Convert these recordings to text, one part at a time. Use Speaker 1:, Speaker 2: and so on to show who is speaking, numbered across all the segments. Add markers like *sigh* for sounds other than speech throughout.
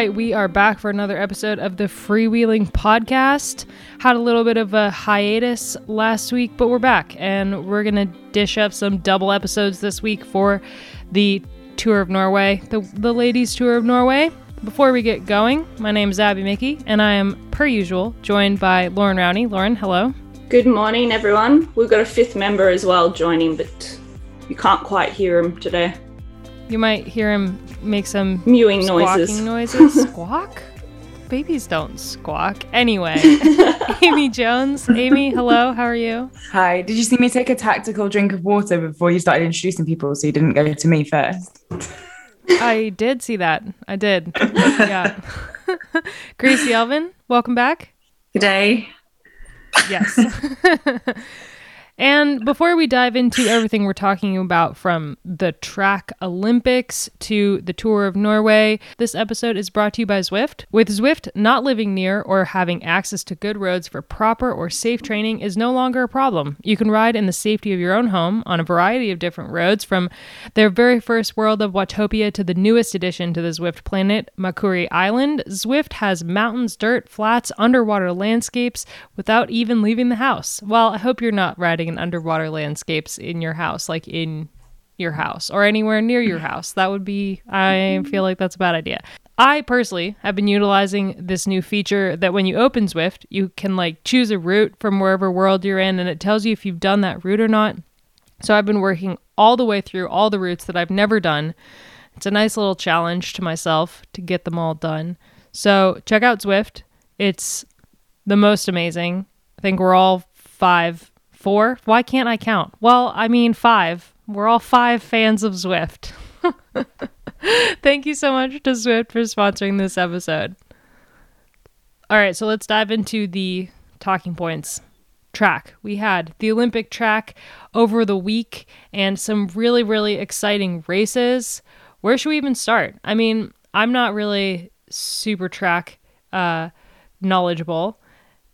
Speaker 1: right, we are back for another episode of the Freewheeling Podcast. Had a little bit of a hiatus last week, but we're back and we're going to dish up some double episodes this week for the Tour of Norway, the, the ladies' Tour of Norway. Before we get going, my name is Abby Mickey, and I am, per usual, joined by Lauren Rowney. Lauren, hello.
Speaker 2: Good morning, everyone. We've got a fifth member as well joining, but you can't quite hear him today.
Speaker 1: You might hear him make some
Speaker 2: Mewing noises. *laughs*
Speaker 1: noises. *laughs* Squawk? Babies don't squawk. Anyway, *laughs* Amy Jones. Amy, hello. How are you?
Speaker 3: Hi. Did you see me take a tactical drink of water before you started introducing people so you didn't go to me first?
Speaker 1: I did see that. I did. Yeah. Gracie Elvin, welcome back.
Speaker 4: Good day.
Speaker 1: Yes. And before we dive into everything we're talking about from the track Olympics to the Tour of Norway, this episode is brought to you by Zwift. With Zwift, not living near or having access to good roads for proper or safe training is no longer a problem. You can ride in the safety of your own home on a variety of different roads from their very first world of Watopia to the newest addition to the Zwift planet, Makuri Island. Zwift has mountains, dirt, flats, underwater landscapes without even leaving the house. Well, I hope you're not riding underwater landscapes in your house, like in your house or anywhere near your *laughs* house. That would be, I feel like that's a bad idea. I personally have been utilizing this new feature that when you open Zwift, you can like choose a route from wherever world you're in and it tells you if you've done that route or not. So I've been working all the way through all the routes that I've never done. It's a nice little challenge to myself to get them all done. So check out Zwift. It's the most amazing. I think we're all five, four. Why can't I count? Well, I mean, five. We're all five fans of Zwift. *laughs* Thank you so much to Zwift for sponsoring this episode. All right, so let's dive into the talking points. Track. We had the Olympic track over the week and some really, really exciting races. Where should we even start? I mean, I'm not really super track uh, knowledgeable.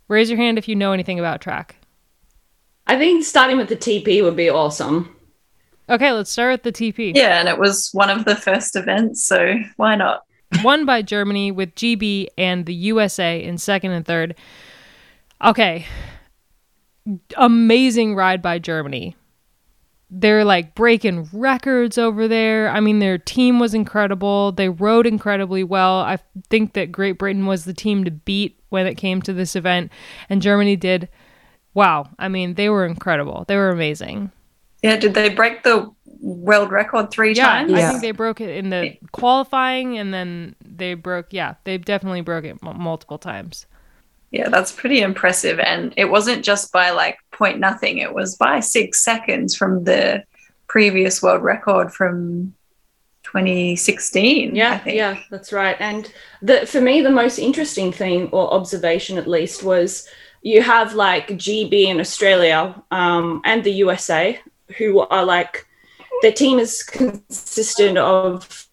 Speaker 1: Raise your hand if you know anything about track.
Speaker 2: I think starting with the TP would be awesome.
Speaker 1: Okay, let's start with the TP.
Speaker 4: Yeah, and it was one of the first events, so why not?
Speaker 1: Won by Germany with GB and the USA in second and third. Okay. Amazing ride by Germany. They're like breaking records over there. I mean, their team was incredible. They rode incredibly well. I think that Great Britain was the team to beat when it came to this event, and Germany did. Wow. I mean, they were incredible. They were amazing.
Speaker 4: Yeah, did they break the world record three
Speaker 1: Yeah,
Speaker 4: times?
Speaker 1: I think they broke it in the qualifying, and then they broke. Yeah, they definitely broke it m- multiple times.
Speaker 4: Yeah, that's pretty impressive. And it wasn't just by like point nothing, it was by six seconds from the previous world record from 2016. I
Speaker 2: Yeah,
Speaker 4: think.
Speaker 2: yeah, that's right. And the for me, the most interesting thing or observation, at least, was you have like GB in Australia um, and the USA, who are like their team is consistent of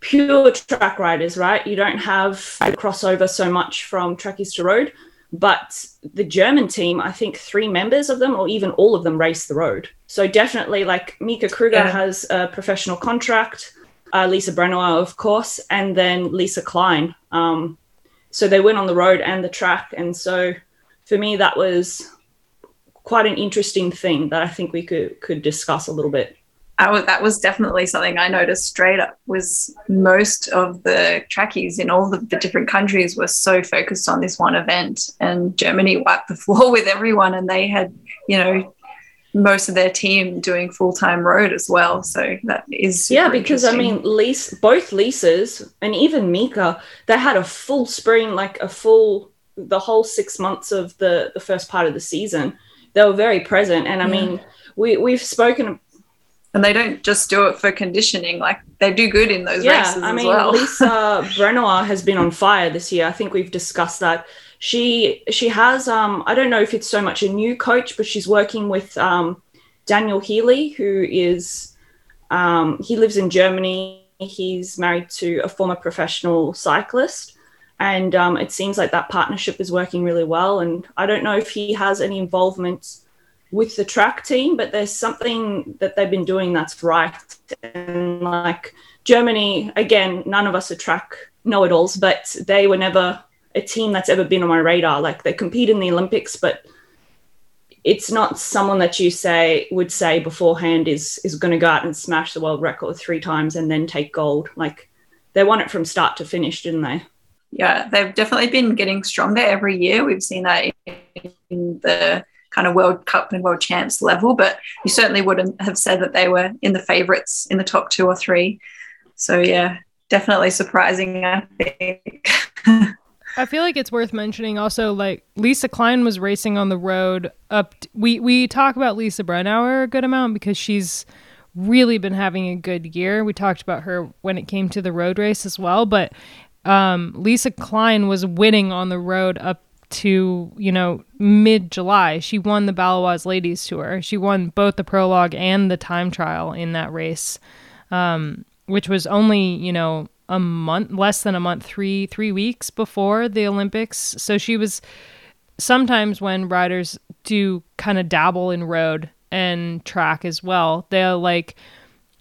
Speaker 2: pure track riders, right? You don't have the crossover so much from trackies to road. But the German team, I think three members of them, or even all of them, race the road. So definitely, like Mieke Kröger
Speaker 4: Yeah.
Speaker 2: has a professional contract, uh, Lisa Brennauer, of course, and then Lisa Klein. Um, so they went on the road and the track, and so for me, that was quite an interesting thing that I think we could could discuss a little bit.
Speaker 4: Was, that was definitely something I noticed straight up was most of the trackies in all the, the different countries were so focused on this one event and Germany wiped the *laughs* floor with everyone and they had, you know, most of their team doing full-time road as well. So that is
Speaker 2: Yeah, because I mean, Lisa, both Lisas and even Mieke, they had a full spring, like a full the whole six months of the the first part of the season. They were very present, and I
Speaker 4: Yeah.
Speaker 2: mean, we we've spoken.
Speaker 4: and they don't just do it for conditioning, like they do good in those
Speaker 2: Yeah,
Speaker 4: races
Speaker 2: I
Speaker 4: as
Speaker 2: mean,
Speaker 4: well.
Speaker 2: Lisa *laughs* Brennauer has been on fire this year. I think we've discussed that. She she has um I don't know if it's so much a new coach, but she's working with um Daniel Healy, who is um he lives in Germany. He's married to a former professional cyclist. And um, it seems like that partnership is working really well. And I don't know if he has any involvement with the track team, but there's something that they've been doing that's right. And like Germany, again, none of us are track know it alls, but they were never a team that's ever been on my radar. Like they compete in the Olympics, but it's not someone that you say would say beforehand is is going to go out and smash the world record three times and then take gold. Like they won it from start to finish, didn't they?
Speaker 4: Yeah, they've definitely been getting stronger every year. We've seen that in the kind of World Cup and World Champs level, but you certainly wouldn't have said that they were in the favourites in the top two or three. So yeah, definitely surprising. I think. *laughs*
Speaker 1: I feel like it's worth mentioning also like Lisa Klein was racing on the road up t- we we talk about Lisa Brennauer a good amount because she's really been having a good year. We talked about her when it came to the road race as well, but um, Lisa Klein was winning on the road up to, you know, mid July. She won the Baloise Ladies Tour. She won both the prologue and the time trial in that race. Um, which was only, you know, a month less than a month, 3 3 weeks before the Olympics. So she was sometimes when riders do kind of dabble in road and track as well, they'll like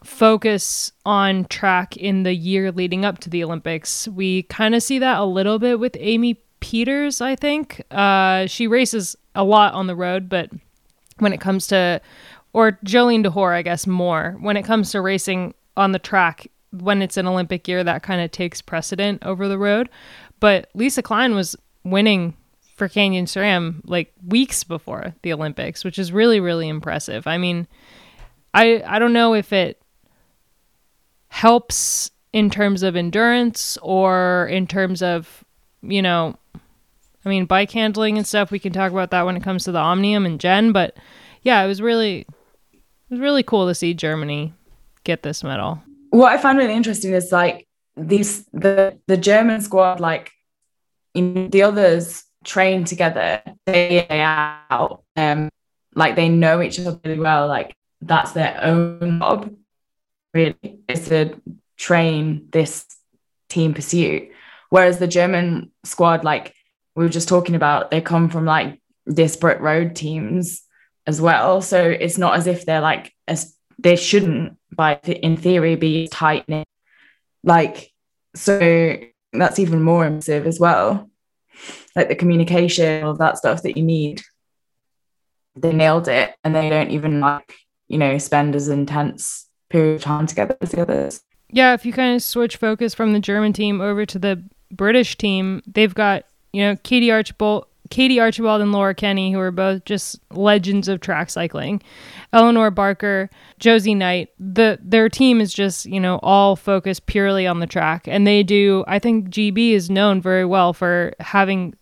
Speaker 1: focus on track in the year leading up to the Olympics. We kind of see that a little bit with Amy Pieters I think. Uh, she races a lot on the road, but when it comes to, or Jolien D'Hoore, I guess, more, when it comes to racing on the track when it's an Olympic year, that kind of takes precedent over the road. But Lisa Klein was winning for Canyon SRAM like weeks before the Olympics, which is really, really impressive. I mean, I I don't know if it helps in terms of endurance or in terms of, you know, I mean, bike handling and stuff. We can talk about that when it comes to the Omnium and Jen, but yeah, it was really it was really cool to see Germany get this medal.
Speaker 3: What I find really interesting is like these the the German squad, like in the others train together day out. Um, like they know each other really well. Like that's their own job. Really, is to train this team pursuit. Whereas the German squad, like we were just talking about, they come from like disparate road teams as well. So it's not as if they're like as they shouldn't by in theory be tightening. Like so that's even more immersive as well. Like the communication all of that stuff that you need. They nailed it and they don't even like you know spend as intense period of time together as the others.
Speaker 1: Yeah if you kind of switch focus from the german team over to the british team they've got you know katie archibald Katie Archibald and Laura Kenny, who are both just legends of track cycling. Elinor Barker, Josie Knight. The their team is just, you know, all focused purely on the track. And they do I think GB is known very well for having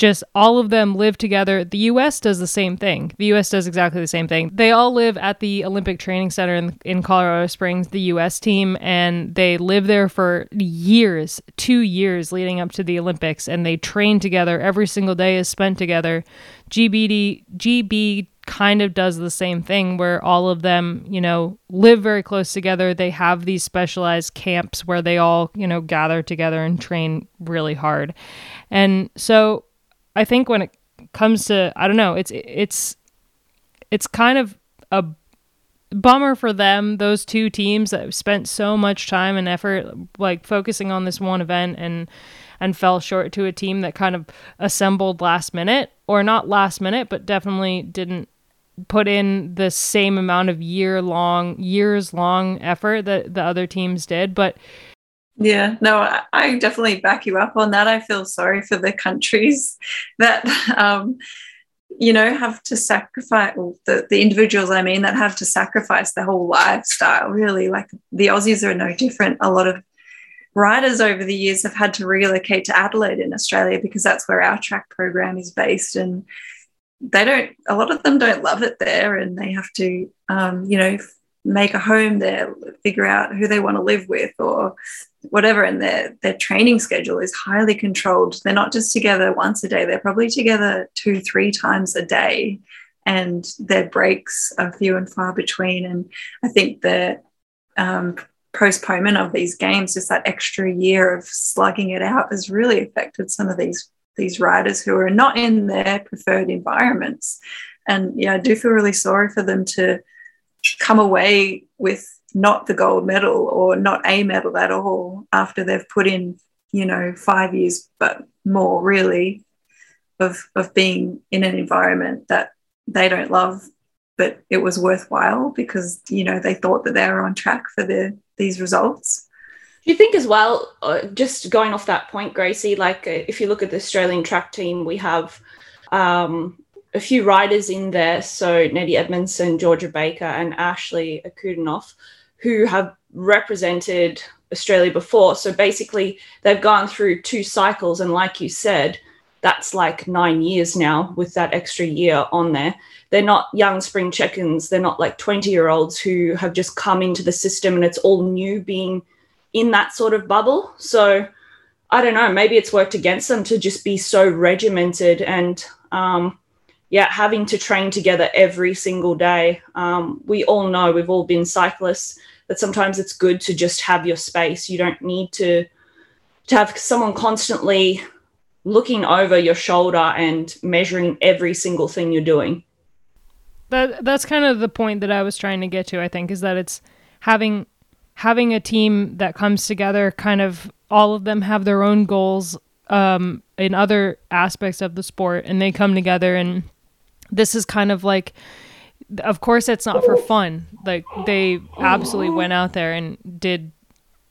Speaker 1: just all of them live together. The US does the same thing. The US does exactly the same thing. They all live at the Olympic Training Center in, in Colorado Springs, the US team, and they live there for years, two years leading up to the Olympics, and they train together. Every single day is spent together. GBD, GB kind of does the same thing where all of them, you know, live very close together. They have these specialized camps where they all, you know, gather together and train really hard. And so I think when it comes to I don't know, it's it's it's kind of a bummer for them those two teams that spent so much time and effort like focusing on this one event and and fell short to a team that kind of assembled last minute or not last minute but definitely didn't put in the same amount of year long years long effort that the other teams did. But
Speaker 4: yeah, no, I, definitely back you up on that. I feel sorry for the countries *laughs* that, um, you know, have to sacrifice, well, the, the individuals, I mean, that have to sacrifice their whole lifestyle, really. Like the Aussies are no different. A lot of riders over the years have had to relocate to Adelaide in Australia because that's where our track program is based. And they don't, a lot of them don't love it there and they have to, um, you know, make a home there, figure out who they want to live with or whatever. And their their training schedule is highly controlled. They're not just together once a day, they're probably together two, three times a day. And their breaks are few and far between. And I think the um, postponement of these games, just that extra year of slugging it out, has really affected some of these these riders who are not in their preferred environments. And yeah, I do feel really sorry for them to come away with not the gold medal or not a medal at all after they've put in, you know, five years, but more really of, of being in an environment that they don't love, but it was worthwhile because, you know, they thought that they were on track for the, these results.
Speaker 2: Do you think as well, uh, just going off that point, Gracie, like uh, if you look at the Australian track team, we have um, a few riders in there. So Nettie Edmondson, Georgia Baker, and Ashlee Ankudinoff, who have represented Australia before. So basically, they've gone through two cycles. And like you said, that's like nine years now with that extra year on there. They're not young spring check-ins. They're not like 20 year olds who have just come into the system and it's all new being in that sort of bubble. So I don't know, maybe it's worked against them to just be so regimented and um, yeah, having to train together every single day. Um, we all know, we've all been cyclists, that sometimes it's good to just have your space. You don't need to to have someone constantly looking over your shoulder and measuring every single thing you're doing.
Speaker 1: That that's kind of the point that I was trying to get to, I think, is that it's having having a team that comes together kind of all of them have their own goals um, in other aspects of the sport and they come together and this is kind of like of course it's not for fun. Like they absolutely went out there and did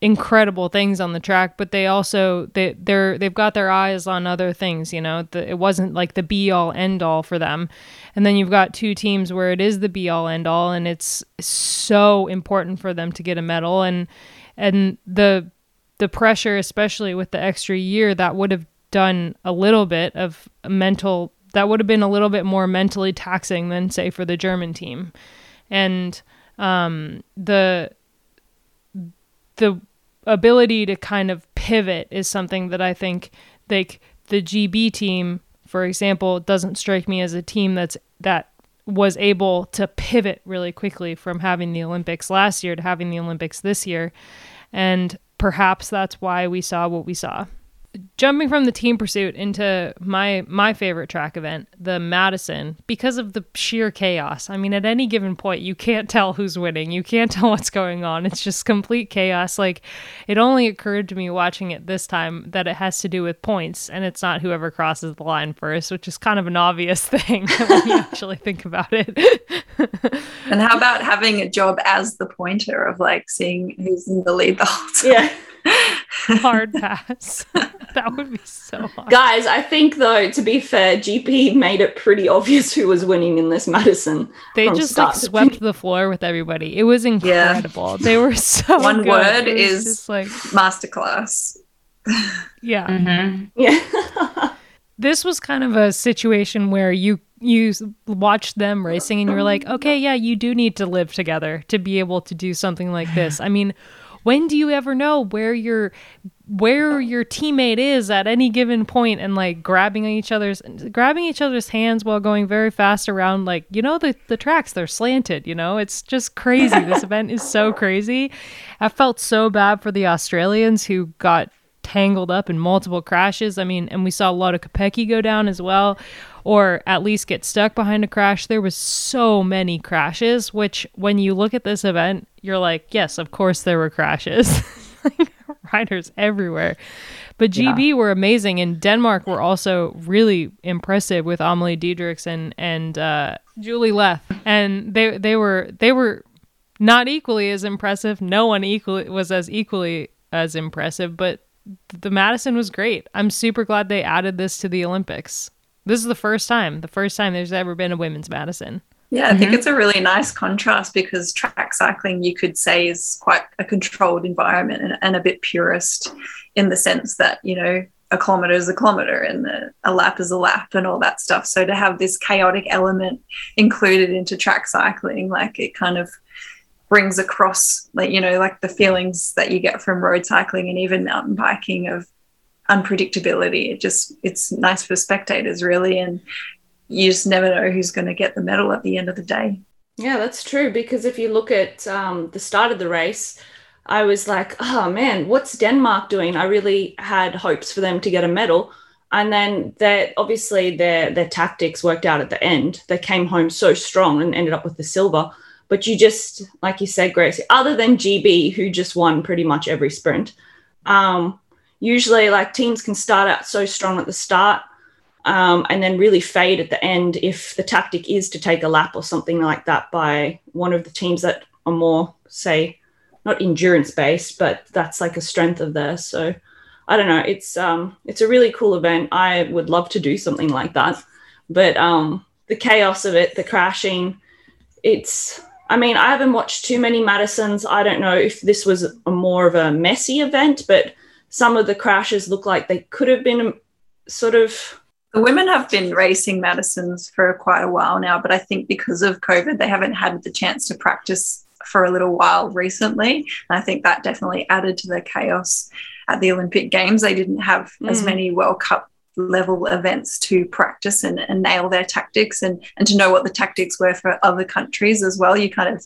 Speaker 1: incredible things on the track but they also they they're they've got their eyes on other things you know? The, it wasn't like the be all end all for them. And then you've got two teams where it is the be all end all and it's so important for them to get a medal. And and the the pressure especially with the extra year that would have done a little bit of mental that would have been a little bit more mentally taxing than say for the German team and um, the the ability to kind of pivot is something that I think like the GB team, for example, doesn't strike me as a team that's that was able to pivot really quickly from having the Olympics last year to having the Olympics this year. And perhaps that's why we saw what we saw jumping from the team pursuit into my my favorite track event, the Madison, because of the sheer chaos. I mean, at any given point, you can't tell who's winning. You can't *laughs* tell what's going on. It's just complete chaos. Like it only occurred to me watching it this time that it has to do with points and it's not whoever crosses the line first, which is kind of an obvious *laughs* thing *laughs* when you actually think about it.
Speaker 4: and how about having a job as the pointer of like seeing who's in the lead the whole time?
Speaker 2: Yeah.
Speaker 1: Hard pass. *laughs* that would be so hard.
Speaker 2: Guys, I think though, to be fair, GB made it pretty obvious who was winning in this Madison.
Speaker 1: They just like swept the floor with everybody. It was incredible. Yeah. They were *laughs* so
Speaker 4: one
Speaker 1: good.
Speaker 4: word is like masterclass. *laughs*
Speaker 1: Yeah.
Speaker 2: Mm-hmm. Yeah.
Speaker 1: this was kind of a situation where you you watched them racing and you're like, okay, yeah, you do need to live together to be able to do something like this. I mean, when do you ever know where your where your teammate is at any given point and like grabbing each other's grabbing each other's hands while going very fast around like you know the the tracks they're slanted you know? It's just crazy. This event is so *laughs* crazy. I felt so bad for the australians who got tangled up in multiple crashes. I mean and we saw a lot of Kopecky go down as well or at least get stuck behind a crash. There was so many crashes, which when you look at this event, you're like, yes, of course there were crashes. *laughs* Riders everywhere. But GB yeah. were amazing, and Denmark were also really impressive with Amalie Dideriksen and and uh, Julie Leth, and they they were they were not equally as impressive. No one equally was as equally as impressive, but the Madison was great. I'm super glad they added this to the Olympics. This is the first time, the first time there's ever been a women's Madison.
Speaker 4: Yeah, I mm-hmm. think it's a really nice contrast because track cycling, you could say, is quite a controlled environment and, and a bit purist in the sense that, you know, a kilometer is a kilometer and the, a lap is a lap and all that stuff. So to have this chaotic element included into track cycling, like it kind of brings across, like, you know, like the feelings that you get from road cycling and even mountain biking of unpredictability. It just it's nice for spectators really, and you just never know who's going to get the medal at the end of the day.
Speaker 2: Yeah, that's true. Because if you look at um, the start of the race, I was like, oh man, what's Denmark doing? I really had hopes for them to get a medal. And then that obviously their their tactics worked out at the end. They came home so strong and ended up with the silver. but you just, like you said, Gracie, other than GB, who just won pretty much every sprint, um, usually like teams can start out so strong at the start um, and then really fade at the end if the tactic is to take a lap or something like that by one of the teams that are more, say, not endurance based, but that's like a strength of theirs. So I don't know. It's um, it's a really cool event. I would love to do something like that, but um, the chaos of it, the crashing, it's I mean, I haven't watched too many Madisons. I don't know if this was a more of a messy event, but some of the crashes look like they could have been sort of.
Speaker 4: The women have been racing Madisons for quite a while now, but I think because of COVID, they haven't had the chance to practice for a little while recently. And I think that definitely added to the chaos at the Olympic Games. They didn't have mm. as many World Cup level events to practice and, and nail their tactics and, and to know what the tactics were for other countries as well. You kind of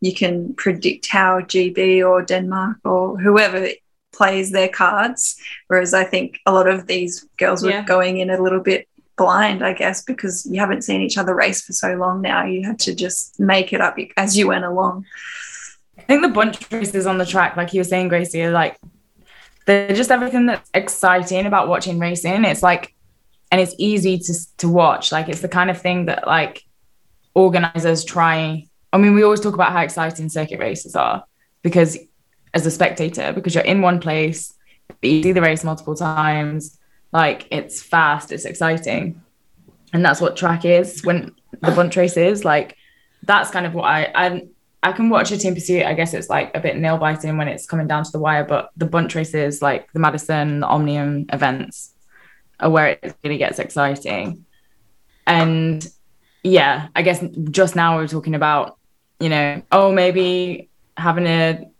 Speaker 4: you can predict how GB or Denmark or whoever plays their cards. Whereas I think a lot of these girls were yeah. going in a little bit blind, I guess, because you haven't seen each other race for so long now. You had to just make it up as you went along.
Speaker 3: I think the bunch races on the track, like you were saying, Gracie, are like they're just everything that's exciting about watching racing. It's like, and it's easy to to watch. Like it's the kind of thing that like organizers try. I mean, we always talk about how exciting circuit races are because as a spectator, because you're in one place, you see the race multiple times, like it's fast, it's exciting. And that's what track is when the bunch race is. Like that's kind of what I I I can watch a team pursuit. I guess it's like a bit nail biting when it's coming down to the wire, but the bunch races, like the Madison, the Omnium events, are where it really gets exciting. And yeah, I guess just now we are talking about, you know, oh, maybe having a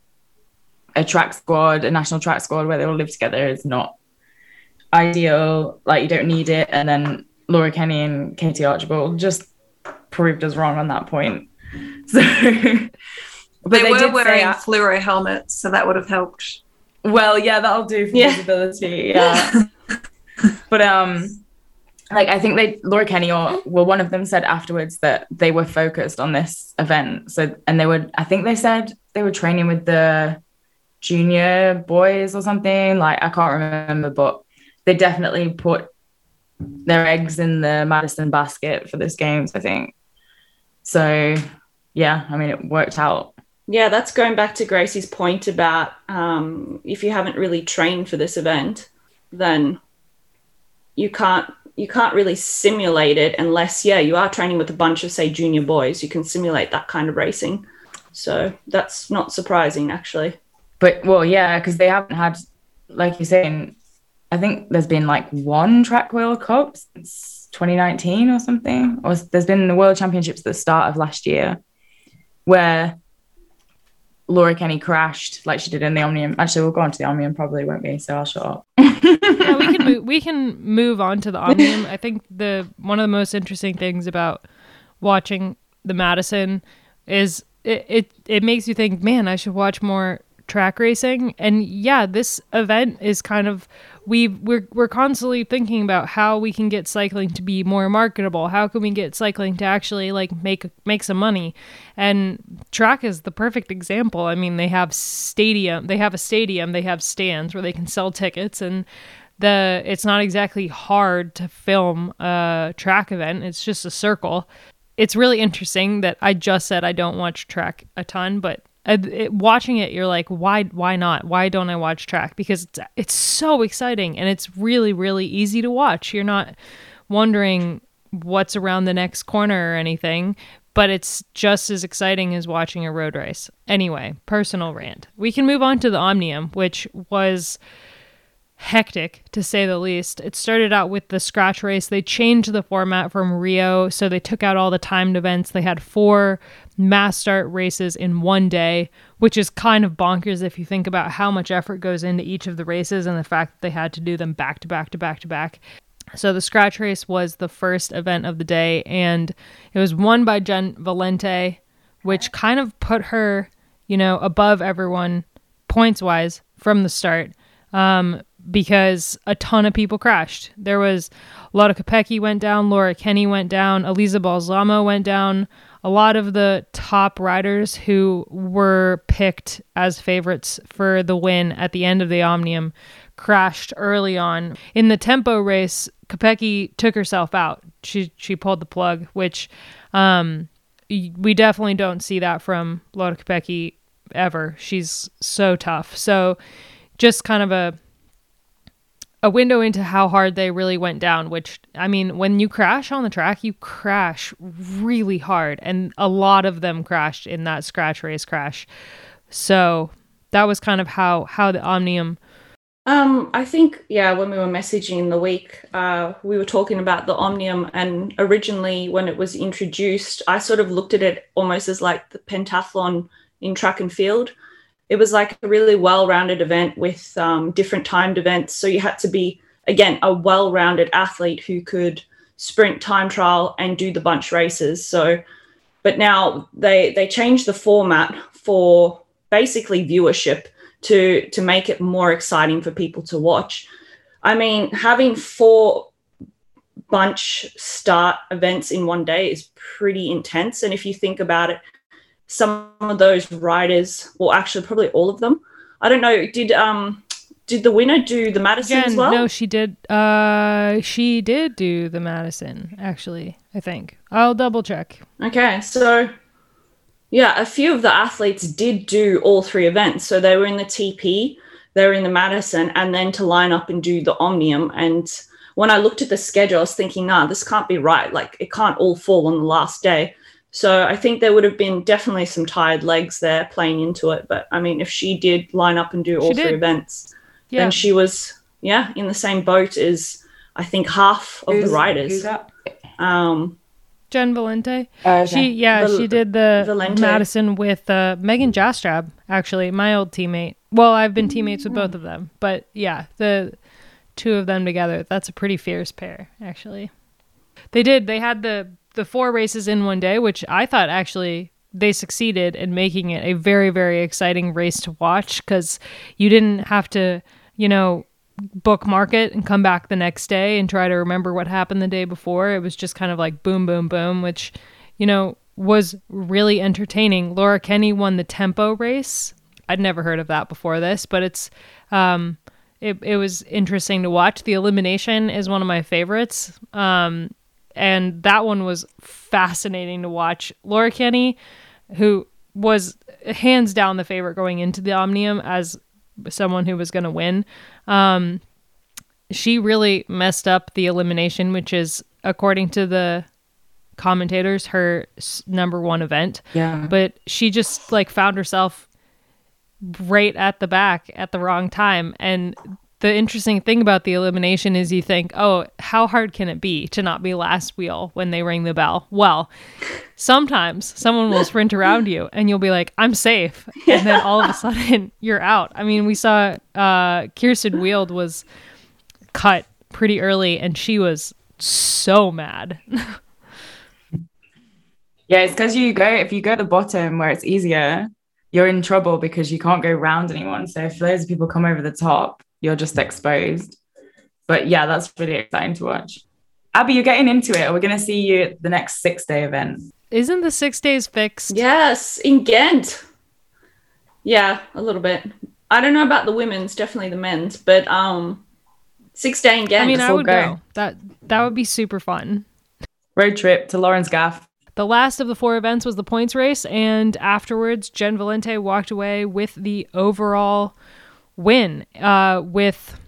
Speaker 3: a track squad, a national track squad where they all live together is not ideal. Like you don't need it. And then Laura Kenny and Katie Archibald just proved us wrong on that point. *laughs* So,
Speaker 4: but they, they were wearing say, fluoro helmets, so that would have helped.
Speaker 3: Well, yeah, that'll do for yeah. visibility. Yeah. *laughs* but um, like I think they Laura Kenny or well, one of them said afterwards that they were focused on this event. So and they would I think they said they were training with the junior boys or something. Like I can't remember, but they definitely put their eggs in the Madison basket for this games, I think. So yeah, I mean, it worked out.
Speaker 2: Yeah, that's going back to Gracie's point about um, if you haven't really trained for this event, then you can't you can't really simulate it unless yeah you are training with a bunch of say junior boys. You can simulate that kind of racing, so that's not surprising actually.
Speaker 3: But well, yeah, because they haven't had, like you're saying, I think there's been like one track World Cup since 2019 or something, or there's been the World Championships at the start of last year where Laura Kenny crashed like she did in the Omnium. Actually, we'll go on to the Omnium probably, won't we? So I'll shut up.
Speaker 1: yeah, we can move, *laughs* we can move on to the Omnium. I think the one of the most interesting things about watching the Madison is it, it it makes you think, man, I should watch more track racing. And yeah, this event is kind of we we're we're constantly thinking about how we can get cycling to be more marketable. How can we get cycling to actually like make make some money? And track is the perfect example. I mean, they have stadium, they have a stadium, they have stands where they can sell tickets and the it's not exactly hard to film a track event. It's just a circle. It's really interesting that I just said I don't watch track a ton, but Uh, it, watching it you're like why why not why don't i watch track because it's, it's so exciting and it's really really easy to watch you're not wondering what's around the next corner or anything but it's just as exciting as watching a road race anyway personal rant we can move on to the omnium which was hectic to say the least. It started out with the scratch race. They changed the format from Rio, so they took out all the timed events. They had four mass start races in one day, which is kind of bonkers if you think about how much effort goes into each of the races and the fact that they had to do them back to back to back to back. So the scratch race was the first event of the day and it was won by Jen Valente, which kind of put her, you know, above everyone points wise from the start. Um, because a ton of people crashed. There was Lotte Kopecky went down, Laura Kenny went down, Elisa Balsamo went down. A lot of the top riders who were picked as favorites for the win at the end of the Omnium crashed early on. In the tempo race, Kopecky took herself out. She she pulled the plug, which um, we definitely don't see that from Lotte Kopecky ever. She's so tough. So just kind of a a window into how hard they really went down, which I mean, when you crash on the track, you crash really hard. And a lot of them crashed in that scratch race crash. So that was kind of how how the Omnium
Speaker 2: um, I think yeah, when we were messaging in the week, uh, we were talking about the Omnium, and originally when it was introduced, I sort of looked at it almost as like the pentathlon in track and field. It was like a really well-rounded event with um, different timed events, so you had to be again a well-rounded athlete who could sprint, time trial, and do the bunch races. So, but now they they changed the format for basically viewership to to make it more exciting for people to watch. I mean, having four bunch start events in one day is pretty intense. And if you think about it, some of those riders, well, actually, probably all of them. I don't know. Did um did the winner do the Madison as well?
Speaker 1: No, she did. Uh, she did do the Madison. Actually, I think I'll double check.
Speaker 2: Okay, so yeah, a few of the athletes did do all three events. So they were in the TP, they were in the Madison, and then to line up and do the Omnium. And when I looked at the schedule, I was thinking, nah, this can't be right. Like it can't all fall on the last day. So I think there would have been definitely some tired legs there playing into it. But I mean, if she did line up and do all three events, yeah. then she was, yeah, in the same boat as I think half of who's, the riders. Um,
Speaker 1: Jen Valente. Uh, she yeah, Val- she did the Valente. Madison with uh, Megan Jastrab, actually, my old teammate. Well, I've been teammates with both of them, but yeah, the two of them together, that's a pretty fierce pair, actually. They did. They had the the four races in one day, which I thought actually they succeeded in making it a very very exciting race to watch because you didn't have to, you know, bookmark it and come back the next day and try to remember what happened the day before. It was just kind of like boom, boom, boom, which, you know, was really entertaining. Laura Kenny won the tempo race. I'd never heard of that before this, but it's um it, it was interesting to watch. The elimination is one of my favorites. Um and that one was fascinating to watch. Laura Kenny, who was hands down the favorite going into the Omnium as someone who was going to win. Um, she really messed up the elimination, which is, according to the commentators, her number one event.
Speaker 3: Yeah.
Speaker 1: But she just like found herself right at the back at the wrong time. And the interesting thing about the elimination is you think, oh, how hard can it be to not be last wheel when they ring the bell? Well, sometimes someone will sprint around you and you'll be like, I'm safe. And then all of a sudden *laughs* you're out. I mean, we saw uh, Kirsten Wild was cut pretty early and she was so mad. *laughs*
Speaker 3: yeah, it's because you go, if you go to the bottom where it's easier, you're in trouble because you can't go round anyone. So if loads of people come over the top, you're just exposed. But yeah, that's really exciting to watch. Abby, you're getting into it. We're going to see you at the next six day event.
Speaker 1: Isn't the six days fixed?
Speaker 2: Yes, in Ghent. Yeah, a little bit. I don't know about the women's, definitely the men's, but um, six day in Ghent.
Speaker 1: I mean, I would go. go. That that would be super fun.
Speaker 3: Road trip to Lauren's Gaff.
Speaker 1: The last of the four events was the points race, and afterwards, Jen Valente walked away with the overall win uh, with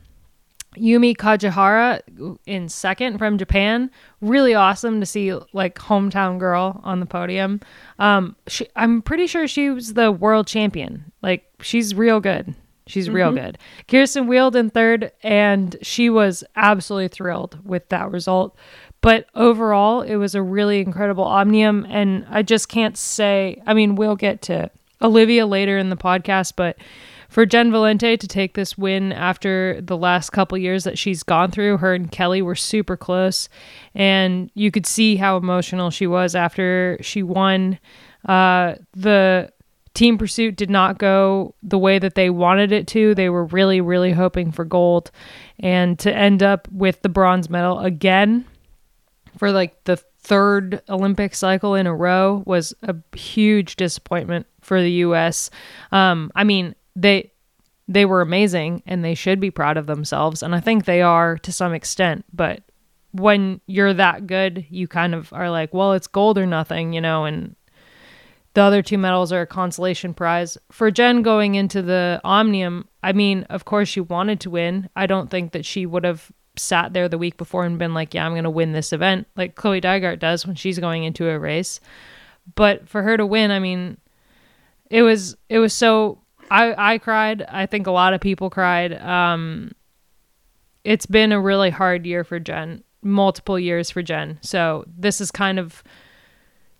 Speaker 1: Yumi Kajihara in second from Japan. Really awesome to see like hometown girl on the podium. Um, she, I'm pretty sure she was the world champion. Like she's real good. She's mm-hmm. real good. Kirsten Wild in third, and she was absolutely thrilled with that result. But overall, it was a really incredible Omnium, and I just can't say. I mean, we'll get to Olivia later in the podcast, but for Jen Valente to take this win after the last couple years that she's gone through, her and Kelly were super close, and you could see how emotional she was after she won uh, the Team Pursuit did not go the way that they wanted it to. They were really, really hoping for gold. And to end up with the bronze medal again for like the third Olympic cycle in a row was a huge disappointment for the US. Um, I mean, they they were amazing and they should be proud of themselves and I think they are to some extent, but when you're that good, you kind of are like, well, it's gold or nothing, you know, and the other two medals are a consolation prize. For Jen going into the Omnium, I mean, of course she wanted to win. I don't think that she would have sat there the week before and been like, yeah, I'm going to win this event like Chloe Dygert does when she's going into a race. But for her to win, I mean, it was it was so I I cried. I think a lot of people cried. Um it's been a really hard year for Jen, multiple years for Jen. So this is kind of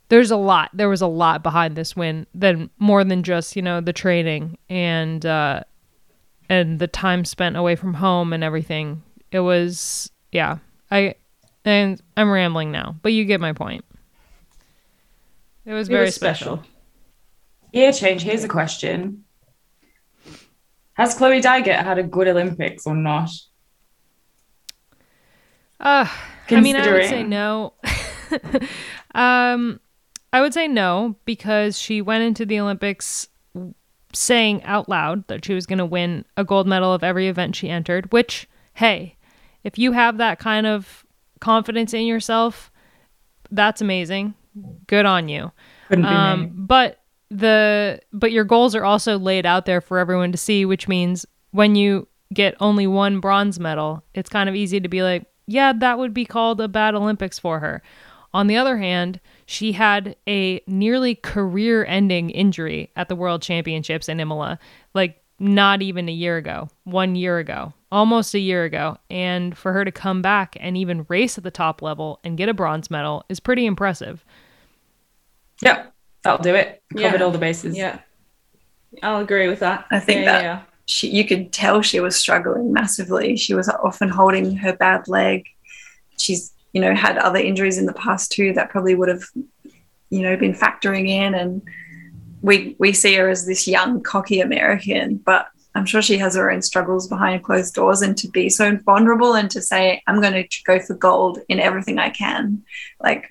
Speaker 1: there's a lot there was a lot behind this win than more than just you know the training and uh and the time spent away from home and everything it was yeah i and i'm rambling now but you get my point it was
Speaker 2: It
Speaker 1: very
Speaker 2: was
Speaker 1: special.
Speaker 2: special.
Speaker 3: Year change. Here's a question: Has Chloe Dygert had a good Olympics or not?
Speaker 1: Uh, I mean, I would say no. *laughs* um, I would say no because she went into the Olympics saying out loud that she was going to win a gold medal of every event she entered. Which, hey, if you have that kind of confidence in yourself, that's amazing. Good on you.
Speaker 3: Couldn't be.
Speaker 1: Um, but the but your goals are also laid out there for everyone to see, which means when you get only one bronze medal, it's kind of easy to be like, yeah, that would be called a bad Olympics for her. On the other hand, she had a nearly career-ending injury at the World Championships in Imola, like not even a year ago, one year ago, almost a year ago. And for her to come back and even race at the top level and get a bronze medal is pretty impressive.
Speaker 3: Yep, that'll do it.
Speaker 2: Yeah.
Speaker 3: Covered all the bases.
Speaker 2: Yeah. I'll agree with that.
Speaker 4: I think
Speaker 2: Yeah,
Speaker 4: that-
Speaker 2: yeah.
Speaker 4: she you could tell she was struggling massively. She was often holding her bad leg. She's you know had other injuries in the past too that probably would have you know been factoring in and we we see her as this young cocky American, but I'm sure she has her own struggles behind closed doors and to be so vulnerable and to say I'm going to go for gold in everything I can like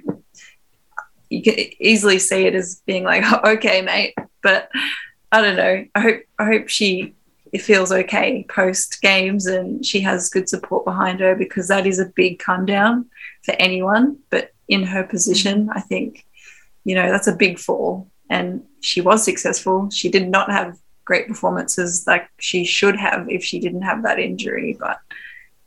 Speaker 4: you can easily see it as being like *laughs* okay mate. But I don't know. I hope I hope she feels okay post games and she has good support behind her because that is a big come down for anyone. But in her position i think you know that's a big fall. And she was successful. She did not have great performances like she should have if she didn't have that injury. But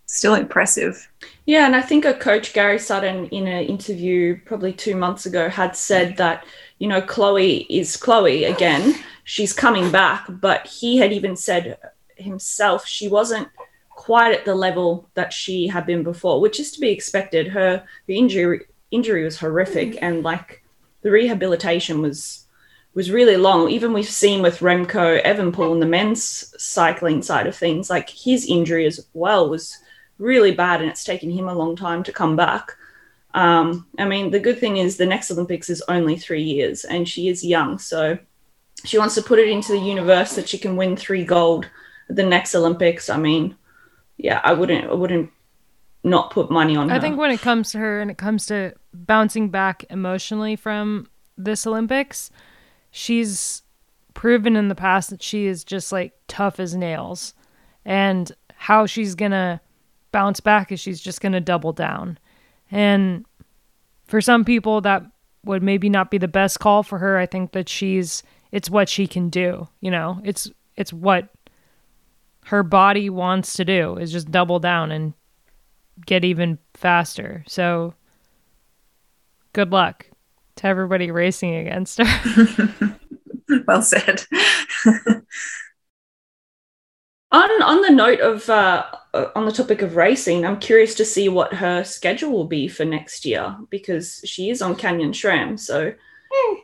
Speaker 4: still impressive
Speaker 2: Yeah, and I think a coach, Gary Sutton, in an interview probably two months ago, had said that, you know, Chloe is Chloe again. She's coming back, but he had even said himself she wasn't quite at the level that she had been before, which is to be expected. Her the injury injury was horrific mm. and like the rehabilitation was was really long. Even we've seen with Remco Evenepoel and the men's cycling side of things, like his injury as well was really bad and it's taken him a long time to come back. Um, I mean, the good thing is the next Olympics is only three years and she is young. So she wants to put it into the universe that she can win three gold at the next Olympics. I mean, yeah, I wouldn't, I wouldn't not put money on her.
Speaker 1: I think when it comes to her and it comes to bouncing back emotionally from this Olympics, she's proven in the past that she is just like tough as nails. And how she's going to bounce back is she's just going to double down. And for some people, that would maybe not be the best call for her. I think that she's, it's what she can do. You know, it's, it's what her body wants to do is just double down and get even faster. So good luck to everybody racing against her. *laughs*
Speaker 4: well said *laughs*
Speaker 2: on on the note of uh, on the topic of racing, I'm curious to see what her schedule will be for next year because she is on Canyon SRAM. So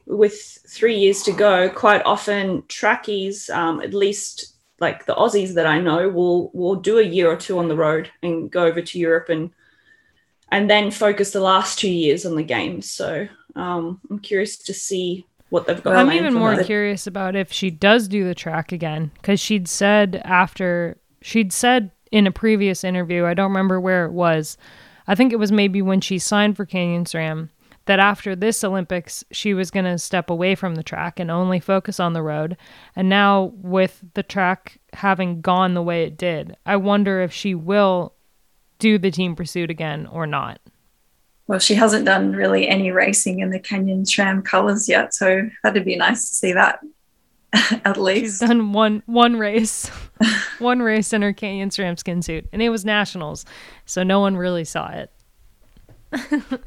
Speaker 2: with three years to go, quite often trackies, um, at least like the Aussies that I know, will will do a year or two on the road and go over to Europe and and then focus the last two years on the games. So um, I'm curious to see what they've got.
Speaker 1: I'm even more
Speaker 2: her.
Speaker 1: curious about if she does do the track again because she'd said after she'd said in a previous interview, I don't remember where it was. I think it was maybe when she signed for Canyon SRAM that after this Olympics she was going to step away from the track and only focus on the road. And now with the track having gone the way it did, I wonder if she will do the team pursuit again or not.
Speaker 4: Well, she hasn't done really any racing in the Canyon SRAM colors yet, so that'd be nice to see that *laughs* at least.
Speaker 1: She's done one one race, *laughs* one race in her Canyon SRAM skin suit, and it was nationals, so no one really saw it. *laughs*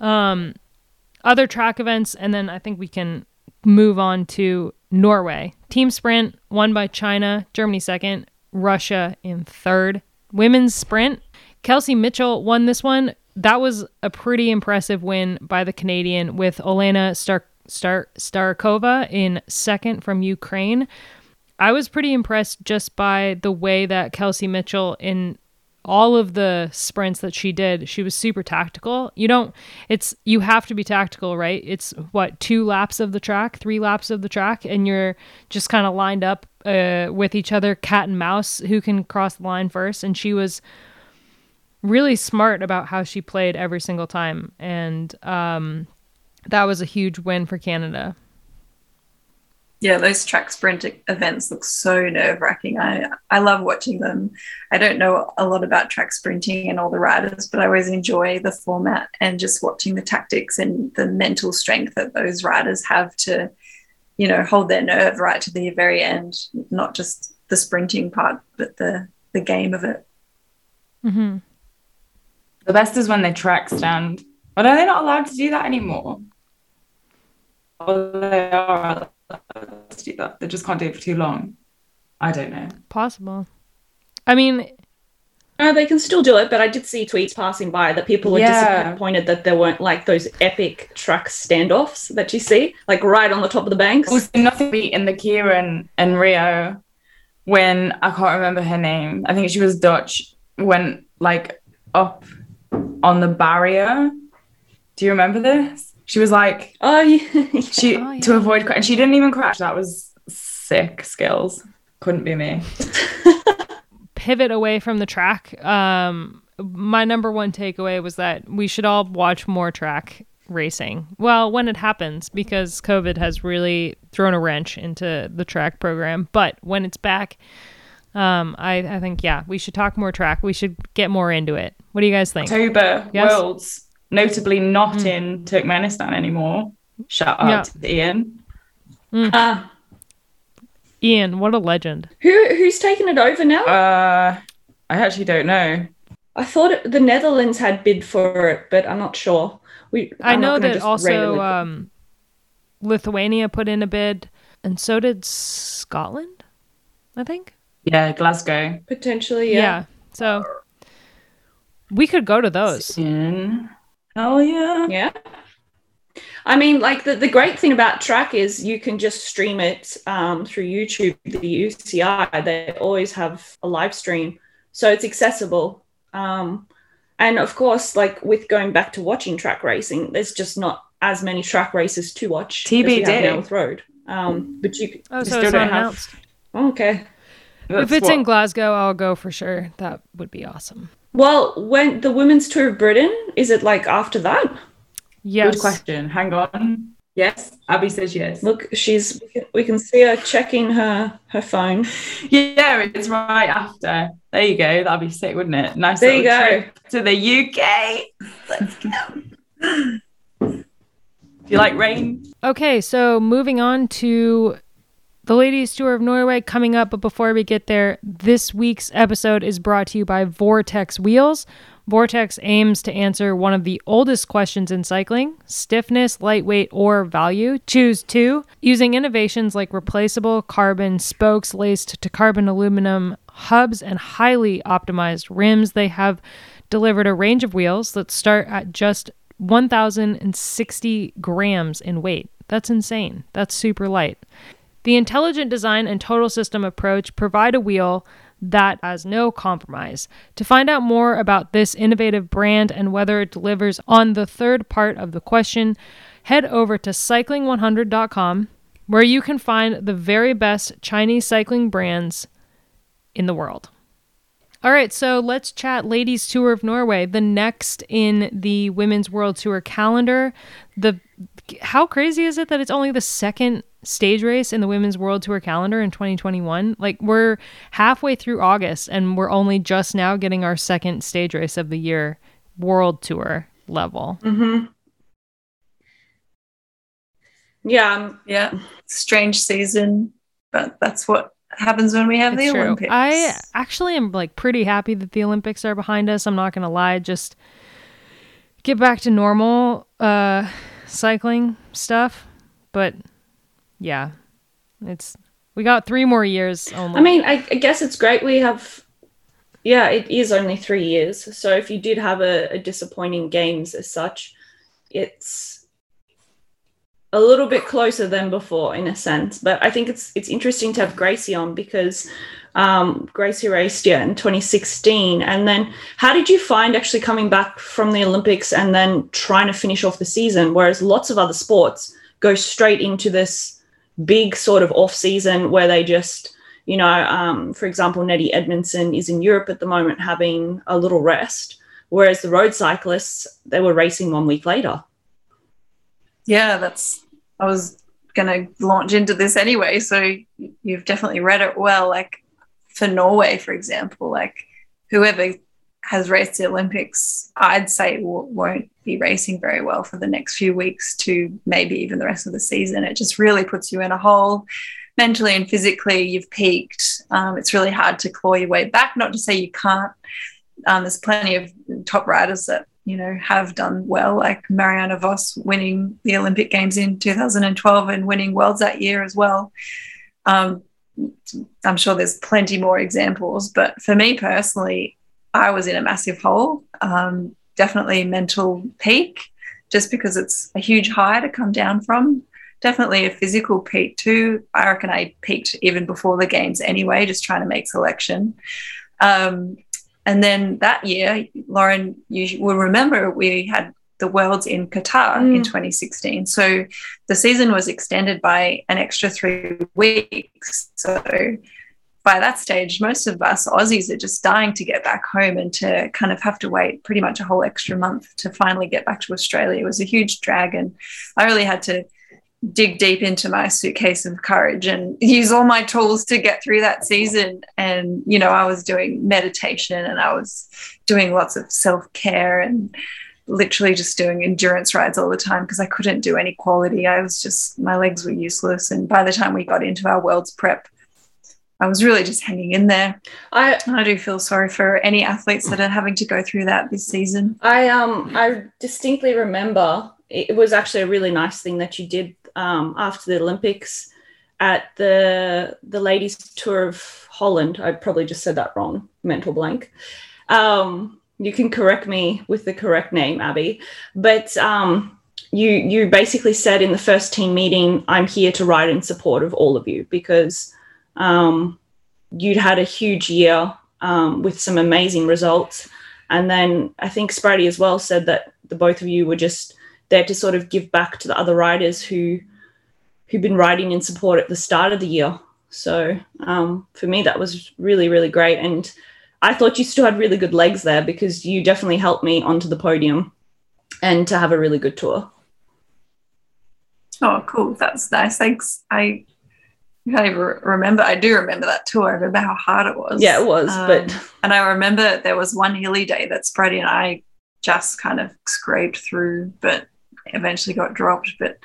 Speaker 1: um, other track events, and then I think we can move on to Norway. Team sprint won by China, Germany second, Russia in third. Women's sprint, Kelsey Mitchell won this one. That was a pretty impressive win by the Canadian with Olena Star- Star- Starkova in second from Ukraine. I was pretty impressed just by the way that Kelsey Mitchell in all of the sprints that she did, she was super tactical. You don't it's you have to be tactical, right? It's what two laps of the track, three laps of the track and you're just kind of lined up uh, with each other cat and mouse who can cross the line first and she was really smart about how she played every single time and um that was a huge win for Canada.
Speaker 4: Yeah, those track sprint events look so nerve wracking. I, I love watching them. I don't know a lot about track sprinting and all the riders, but I always enjoy the format and just watching the tactics and the mental strength that those riders have to, you know, hold their nerve right to the very end, not just the sprinting part, but the, the game of it.
Speaker 1: Mhm.
Speaker 3: The best is when they track stand. But are they not allowed to do that anymore? Or they are allowed to do that. They just can't do it for too long. I don't know.
Speaker 1: Possible. I mean,
Speaker 2: No, they can still do it, but I did see tweets passing by that people were
Speaker 3: Yeah.
Speaker 2: disappointed that there weren't like those epic truck standoffs that you see, like right on the top of the banks.
Speaker 3: Also, nothing beat in the keirin and Rio when I can't remember her name. I think she was Dutch. Went like up on the barrier. Do you remember this? She was like
Speaker 2: Oh yeah. *laughs*
Speaker 3: she
Speaker 1: Oh,
Speaker 3: to avoid cra- and she didn't even crash. That was sick skills. Couldn't be me. *laughs*
Speaker 1: pivot away from the track. Um, my number one takeaway was that we should all watch more track racing. Well, when it happens, because COVID has really thrown a wrench into the track program. But when it's back, um, I, I think, yeah, we should talk more track. We should get more into it. What do you guys think?
Speaker 3: October
Speaker 1: Yes.
Speaker 3: Worlds, notably not in Turkmenistan anymore. Shout out
Speaker 1: Yeah.
Speaker 3: to Ian.
Speaker 2: Ah,
Speaker 1: Ian, what a legend.
Speaker 2: who who's taken it over now?
Speaker 3: Uh, I actually don't know.
Speaker 2: I thought it, the Netherlands had bid for it, but I'm not sure. We
Speaker 1: I
Speaker 2: I'm not
Speaker 1: know that also um, Lithuania put in a bid, and so did Scotland, I think.
Speaker 3: Yeah, Glasgow.
Speaker 2: potentially,
Speaker 1: Yeah.
Speaker 2: yeah.
Speaker 1: So we could go to those.
Speaker 3: In. Hell yeah.
Speaker 2: Yeah. I mean, like the, the great thing about track is you can just stream it um, through YouTube, the UCI. They always have a live stream, so it's accessible. Um, and of course, like with going back to watching track racing, there's just not as many track races to watch. as we have
Speaker 3: TBD.
Speaker 2: with road. Um, but you,
Speaker 1: Oh,
Speaker 3: You
Speaker 1: so
Speaker 3: still
Speaker 1: it's
Speaker 3: don't have-
Speaker 1: announced.
Speaker 2: okay.
Speaker 1: if
Speaker 3: That's
Speaker 1: it's in Glasgow, I'll go for sure. That would be awesome.
Speaker 2: Well, when the women's tour of Britain is it like after that?
Speaker 1: Yes.
Speaker 3: Good question. Hang on. Yes, Abby says yes.
Speaker 2: Look, she's we can see her checking her her phone.
Speaker 3: Yeah, it's right after. There you go. That'd be sick, wouldn't it? Nice.
Speaker 2: There you go.
Speaker 3: to the UK. Let's go. Do you like rain?
Speaker 1: Okay, so moving on to the Ladies Tour of Norway coming up. But before we get there, this week's episode is brought to you by Vortex Wheels. Vortex aims to answer one of the oldest questions in cycling stiffness, lightweight, or value. Choose two. Using innovations like replaceable carbon spokes laced to carbon aluminum hubs and highly optimized rims, they have delivered a range of wheels that start at just 1,060 grams in weight. That's insane. That's super light. The intelligent design and total system approach provide a wheel that has no compromise. To find out more about this innovative brand and whether it delivers on the third part of the question, head over to cycling100.com where you can find the very best Chinese cycling brands in the world. All right, so let's chat Ladies Tour of Norway, the next in the Women's World Tour calendar. The how crazy is it that it's only the second stage race in the Women's World Tour calendar in 2021? Like we're halfway through August and we're only just now getting our second stage race of the year World Tour level.
Speaker 2: Mm-hmm. Yeah, um,
Speaker 4: Yeah, strange season, but that's what happens when we have
Speaker 1: It's
Speaker 4: the
Speaker 1: true.
Speaker 4: Olympics.
Speaker 1: I actually am like pretty happy that the Olympics are behind us. I'm not gonna lie, just get back to normal uh cycling stuff. But yeah, it's we got three more years only.
Speaker 2: I mean, I, I guess it's great we have. Yeah, it is only three years. So if you did have a, a disappointing games as such, it's a little bit closer than before in a sense. But I think it's it's interesting to have Gracie on because um, Gracie raced yeah in 2016, and then how did you find actually coming back from the Olympics and then trying to finish off the season? Whereas lots of other sports go straight into this big sort of off season where they just you know, um, for example, Nettie Edmondson is in Europe at the moment having a little rest, whereas the road cyclists, they were racing one week later.
Speaker 4: yeah, that's. I was going to launch into this anyway, so you've definitely read it well. Like for Norway, for example, like whoever has raced the Olympics, I'd say won't be racing very well for the next few weeks to maybe even the rest of the season. It just really puts you in a hole mentally and physically. You've peaked. Um, it's really hard to claw your way back. Not to say you can't. Um, there's plenty of top riders that you know have done well, like Marianne Vos winning the Olympic Games in 2012 and winning worlds that year as well. Um, I'm sure there's plenty more examples, but for me personally, I was in a massive hole. Um, definitely mental peak, just because it's a huge high to come down from. Definitely a physical peak too. I reckon I peaked even before the games anyway, just trying to make selection. Um, and then that year, Lauren, you will remember we had the Worlds in Qatar in
Speaker 2: Mm.
Speaker 4: 2016. So the season was extended by an extra three weeks. So by that stage, most of us Aussies are just dying to get back home and to kind of have to wait pretty much a whole extra month to finally get back to Australia. It was a huge drag, and I really had to dig deep into my suitcase of courage and *laughs* use all my tools to get through that season. And, you know, I was doing meditation and I was doing lots of self care and literally just doing endurance rides all the time because I couldn't do any quality. I was just, my legs were useless. And by the time we got into our world's prep, I was really just hanging in there.
Speaker 2: I
Speaker 4: I do feel sorry for any athletes that are having to go through that this season.
Speaker 2: I um I distinctly remember it was actually a really nice thing that you did um, after the Olympics at the the ladies tour of Holland. I probably just said that wrong, mental blank. Um, you can correct me with the correct name, Abby. But um, you you basically said in the first team meeting, "I'm here to ride in support of all of you," because um, you'd had a huge year um, with some amazing results. And then I think Spratty as well said that the both of you were just there to sort of give back to the other riders who who've been riding in support at the start of the year. So um, for me, that was really really great, and I thought you still had really good legs there because you definitely helped me onto the podium and to have a really good tour.
Speaker 4: Oh, cool. That's nice. Thanks. I can't even remember. I do remember that tour. I remember how hard it was.
Speaker 2: Yeah, it was,
Speaker 4: Um,
Speaker 2: but
Speaker 4: and I remember there was one hilly day that Spratty and I just kind of scraped through, but eventually got dropped. But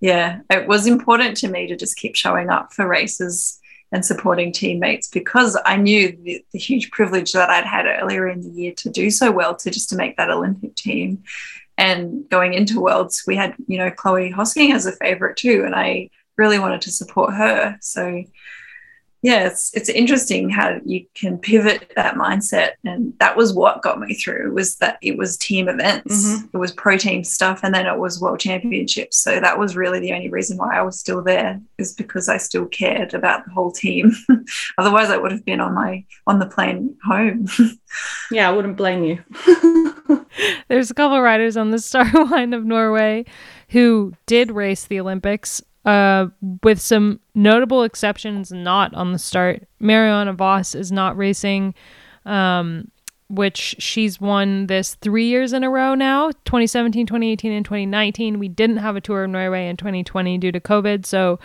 Speaker 4: yeah, it was important to me to just keep showing up for races and supporting teammates because I knew the, the huge privilege that I'd had earlier in the year to do so well to just to make that Olympic team. And going into Worlds, we had, you know, Chloe Hosking as a favorite too. And I really wanted to support her. So yeah, it's it's interesting how you can pivot that mindset, and that was what got me through. Was that it was team events,
Speaker 2: Mhm.
Speaker 4: it was pro team stuff, and then it was world championships. So that was really the only reason why I was still there, is because I still cared about the whole team. *laughs* Otherwise, I would have been on my on the plane home. *laughs*
Speaker 2: Yeah, I wouldn't blame you. *laughs*
Speaker 1: There's a couple riders on the Star line of Norway who did race the Olympics, uh, with some notable exceptions not on the start. Marianne Vos is not racing, um, which she's won this three years in a row now 2017, 2018, and 2019. We didn't have a tour of Norway in 2020 due to COVID, so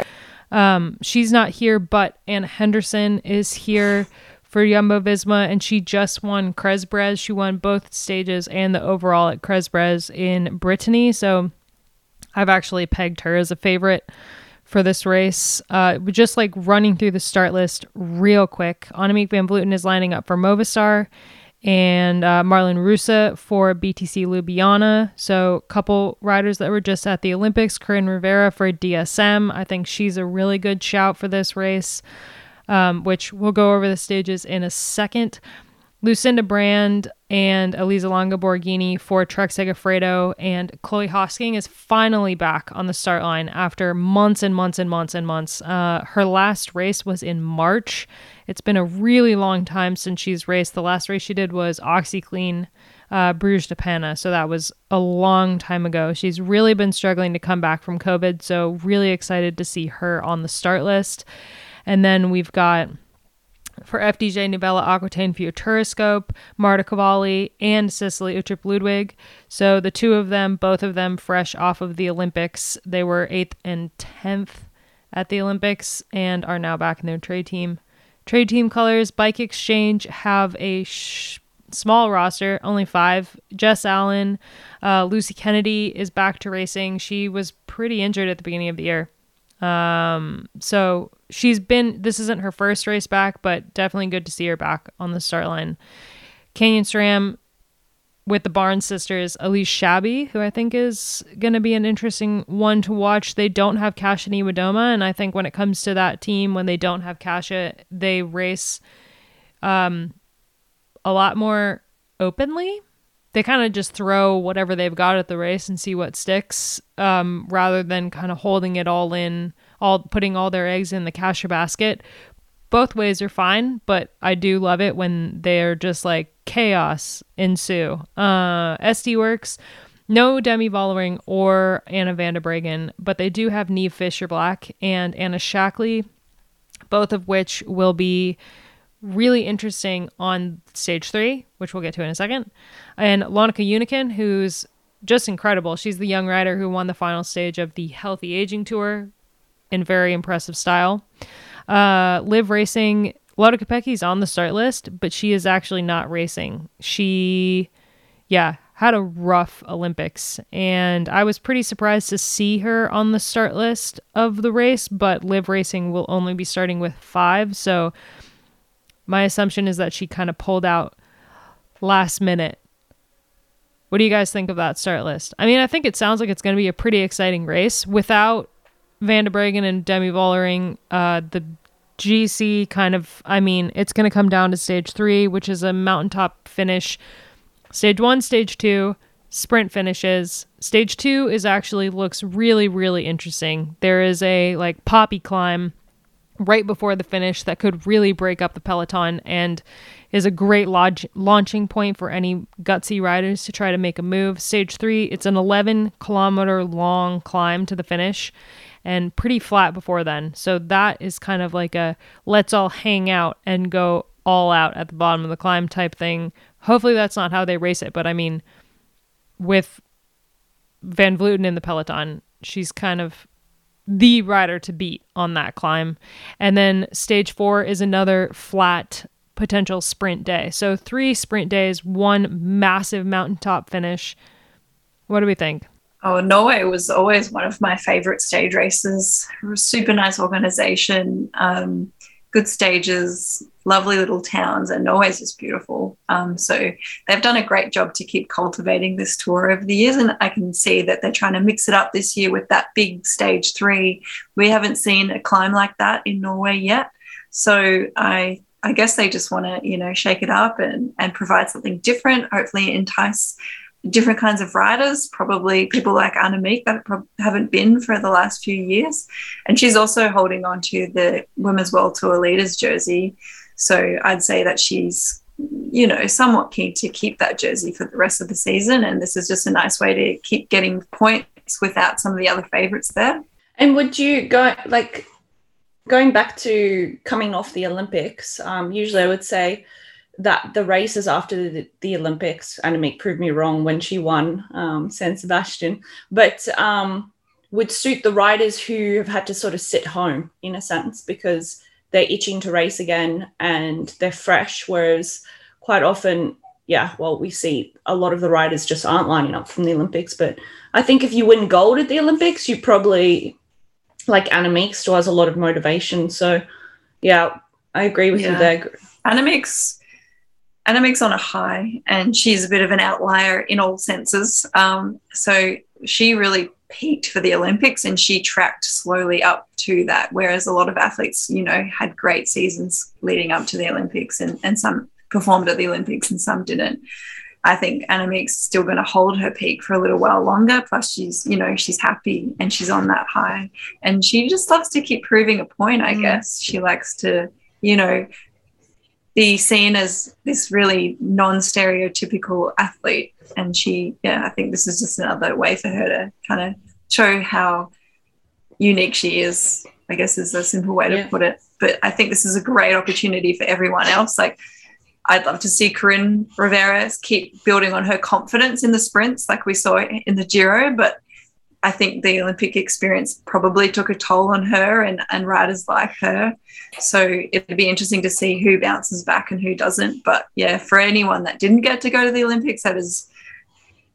Speaker 1: um, she's not here, but Anna Henderson is here for Jumbo Visma, and she just won Kreiz Breizh. She won both stages and the overall at Kreiz Breizh in Brittany. So I've actually pegged her as a favorite for this race. Uh, just like running through the start list real quick, Annemiek van Vleuten is lining up for Movistar and uh, Marlen Reusser for BTC Ljubljana. So, couple riders that were just at the Olympics. Coryn Rivera for DSM. I think she's a really good shout for this race, um, which we'll go over the stages in a second. Lucinda Brand and Elisa Longo Borghini for Trek Segafredo, and Chloe Hosking is finally back on the start line after months and months and months and months. Uh, her last race was in March. It's been a really long time since she's raced. The last race she did was OxyClean uh, Bruges De Panne, so that was a long time ago. She's really been struggling to come back from COVID, so really excited to see her on the start list. And then we've got for FDJ Nouvelle-Aquitaine Futuroscope, Marta Cavalli, and Cecilie Uttrup Ludwig. So the two of them, both of them fresh off of the Olympics. They were 8th and 10th at the Olympics and are now back in their trade team. Trade team colors, Bike Exchange have a sh- small roster, only five. Jess Allen, uh, Lucy Kennedy is back to racing. She was pretty injured at the beginning of the year. Um, so she's been, this isn't her first race back, but definitely good to see her back on the start line. Canyon SRAM with the Barnes sisters, Elise Chabbey, who I think is going to be an interesting one to watch. They don't have Kasia Niewiadoma, and I think when it comes to that team, when they don't have Kasia, they race um, a lot more openly. They kind of just throw whatever they've got at the race and see what sticks, um, rather than kind of holding it all in, all putting all their eggs in the Kasia basket. Both ways are fine, but I do love it when they're just like chaos ensue. Uh, SD Worx, no Demi Vollering or Anna van der Breggen, but they do have Niamh Fisher-Black and Anna Shackley, both of which will be really interesting on stage three, which we'll get to in a second. And Lonneke Uneken, who's just incredible. She's the young rider who won the final stage of the Healthy Aging Tour in very impressive style. Uh, Liv Racing, Lotta Kopecky's on the start list, but she is actually not racing. She, yeah, had a rough Olympics, and I was pretty surprised to see her on the start list of the race, but Liv Racing will only be starting with five, so my assumption is that she kind of pulled out last minute. What do you guys think of that start list? I mean, I think it sounds like it's going to be a pretty exciting race without Van der Breggen and Demi Vollering. Uh, the GC kind of, I mean, it's going to come down to stage three, which is a mountaintop finish. Stage one, stage two, sprint finishes. Stage two is actually looks really, really interesting. There is a like poppy climb right before the finish that could really break up the peloton and is a great lodge- launching point for any gutsy riders to try to make a move. Stage three, it's an 11 kilometer long climb to the finish and pretty flat before then. So that is kind of like a let's all hang out and go all out at the bottom of the climb type thing. Hopefully that's not how they race it, but I mean, with Van Vleuten in the peloton, she's kind of the rider to beat on that climb. And then stage four is another flat potential sprint day. So three sprint days, one massive mountaintop finish. What do we think?
Speaker 4: Oh, Norway was always one of my favorite stage races. Super nice organization, um, good stages, lovely little towns, and Norway's just beautiful. Um, so they've done a great job to keep cultivating this tour over the years, and I can see that they're trying to mix it up this year with that big stage three. We haven't seen a climb like that in Norway yet. So I I guess they just want to, you know, shake it up and and provide something different. Hopefully, entice different kinds of riders, probably people like Annemiek that haven't been for the last few years. And she's also holding on to the Women's World Tour Leaders jersey. So I'd say that she's, you know, somewhat keen to keep that jersey for the rest of the season. And this is just a nice way to keep getting points without some of the other favorites there.
Speaker 2: And would you go like going back to coming off the Olympics? Um, usually I would say, that the races after the, the Olympics, Annemiek proved me wrong when she won um, San Sebastian, but um, would suit the riders who have had to sort of sit home in a sense because they're itching to race again and they're fresh. Whereas quite often, yeah, well, we see a lot of the riders just aren't lining up from the Olympics. But I think if you win gold at the Olympics, you probably, like Annemiek, still has a lot of motivation. So, yeah, I agree with yeah. you there.
Speaker 4: Annemiek's Annemiek's on a high and she's a bit of an outlier in all senses. Um, so she really peaked for the Olympics and she tracked slowly up to that. Whereas a lot of athletes, you know, had great seasons leading up to the Olympics and, and some performed at the Olympics and some didn't. I think Annemiek's still going to hold her peak for a little while longer. Plus, she's, you know, she's happy and she's on that high. And she just loves to keep proving a point, I mm. guess. She likes to, you know, be seen as this really non-stereotypical athlete. And she yeah i think this is just another way for her to kind of show how unique she is i guess is a simple way to yeah. put it. But i think this is a great opportunity for everyone else. Like i'd love to see Coryn Rivera keep building on her confidence in the sprints like we saw in the giro but I think the Olympic experience probably took a toll on her and, and riders like her. So it'd be interesting to see who bounces back and who doesn't. But yeah, for anyone that didn't get to go to the Olympics, that has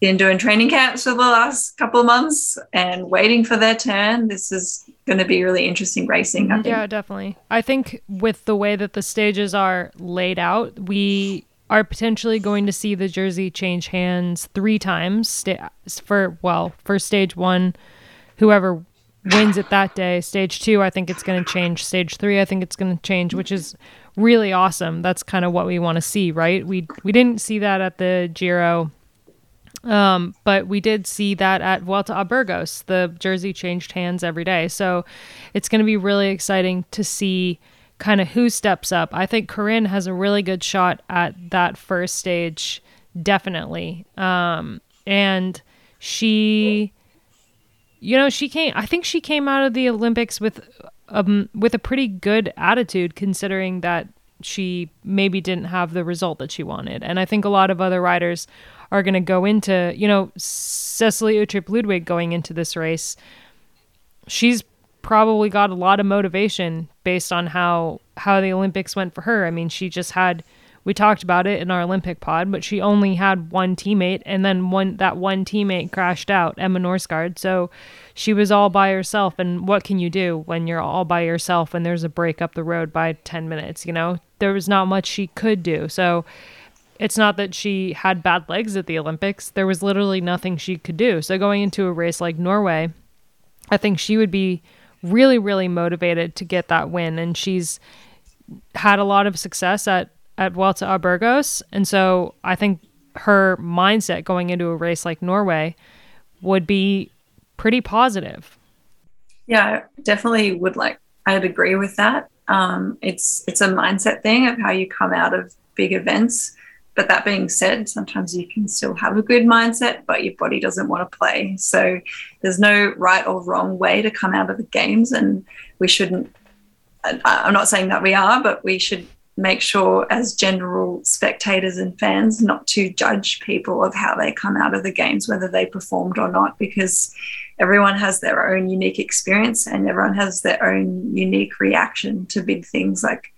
Speaker 4: been doing training camps for the last couple of months and waiting for their turn, this is going to be really interesting racing. I think.
Speaker 1: Yeah, definitely. I think with the way that the stages are laid out, we are potentially going to see the jersey change hands three times sta- for well for stage one whoever wins it that day stage two i think it's going to change stage three i think it's going to change which is really awesome that's kind of what we want to see right we we didn't see that at the giro um, but we did see that at Vuelta a Burgos. The jersey changed hands every day. So it's going to be really exciting to see kind of who steps up. I think Coryn has a really good shot at that first stage, definitely. Um, and she, you know, she came. I think she came out of the Olympics with um with a pretty good attitude, considering that she maybe didn't have the result that she wanted. And I think a lot of other riders are going to go into, you know, Cecilie Uttrup Ludwig going into this race. She's probably got a lot of motivation based on how how the Olympics went for her. I mean, she just had we talked about it in our Olympic pod, but she only had one teammate and then one that one teammate crashed out, Emma Norsgaard. So she was all by herself and what can you do when you're all by yourself and there's a break up the road by 10 minutes, you know? There was not much she could do. So it's not that she had bad legs at the Olympics. There was literally nothing she could do. So going into a race like Norway, I think she would be really, really motivated to get that win. And she's had a lot of success at, at Vuelta a Burgos. And so I think her mindset going into a race like Norway would be pretty positive.
Speaker 4: Yeah, definitely would like, I'd agree with that. Um, it's it's a mindset thing of how you come out of big events but that being said, sometimes you can still have a good mindset, but your body doesn't want to play. So there's no right or wrong way to come out of the games. And we shouldn't, I'm not saying that we are, but we should make sure as general spectators and fans not to judge people of how they come out of the games whether they performed or not because everyone has their own unique experience and everyone has their own unique reaction to big things like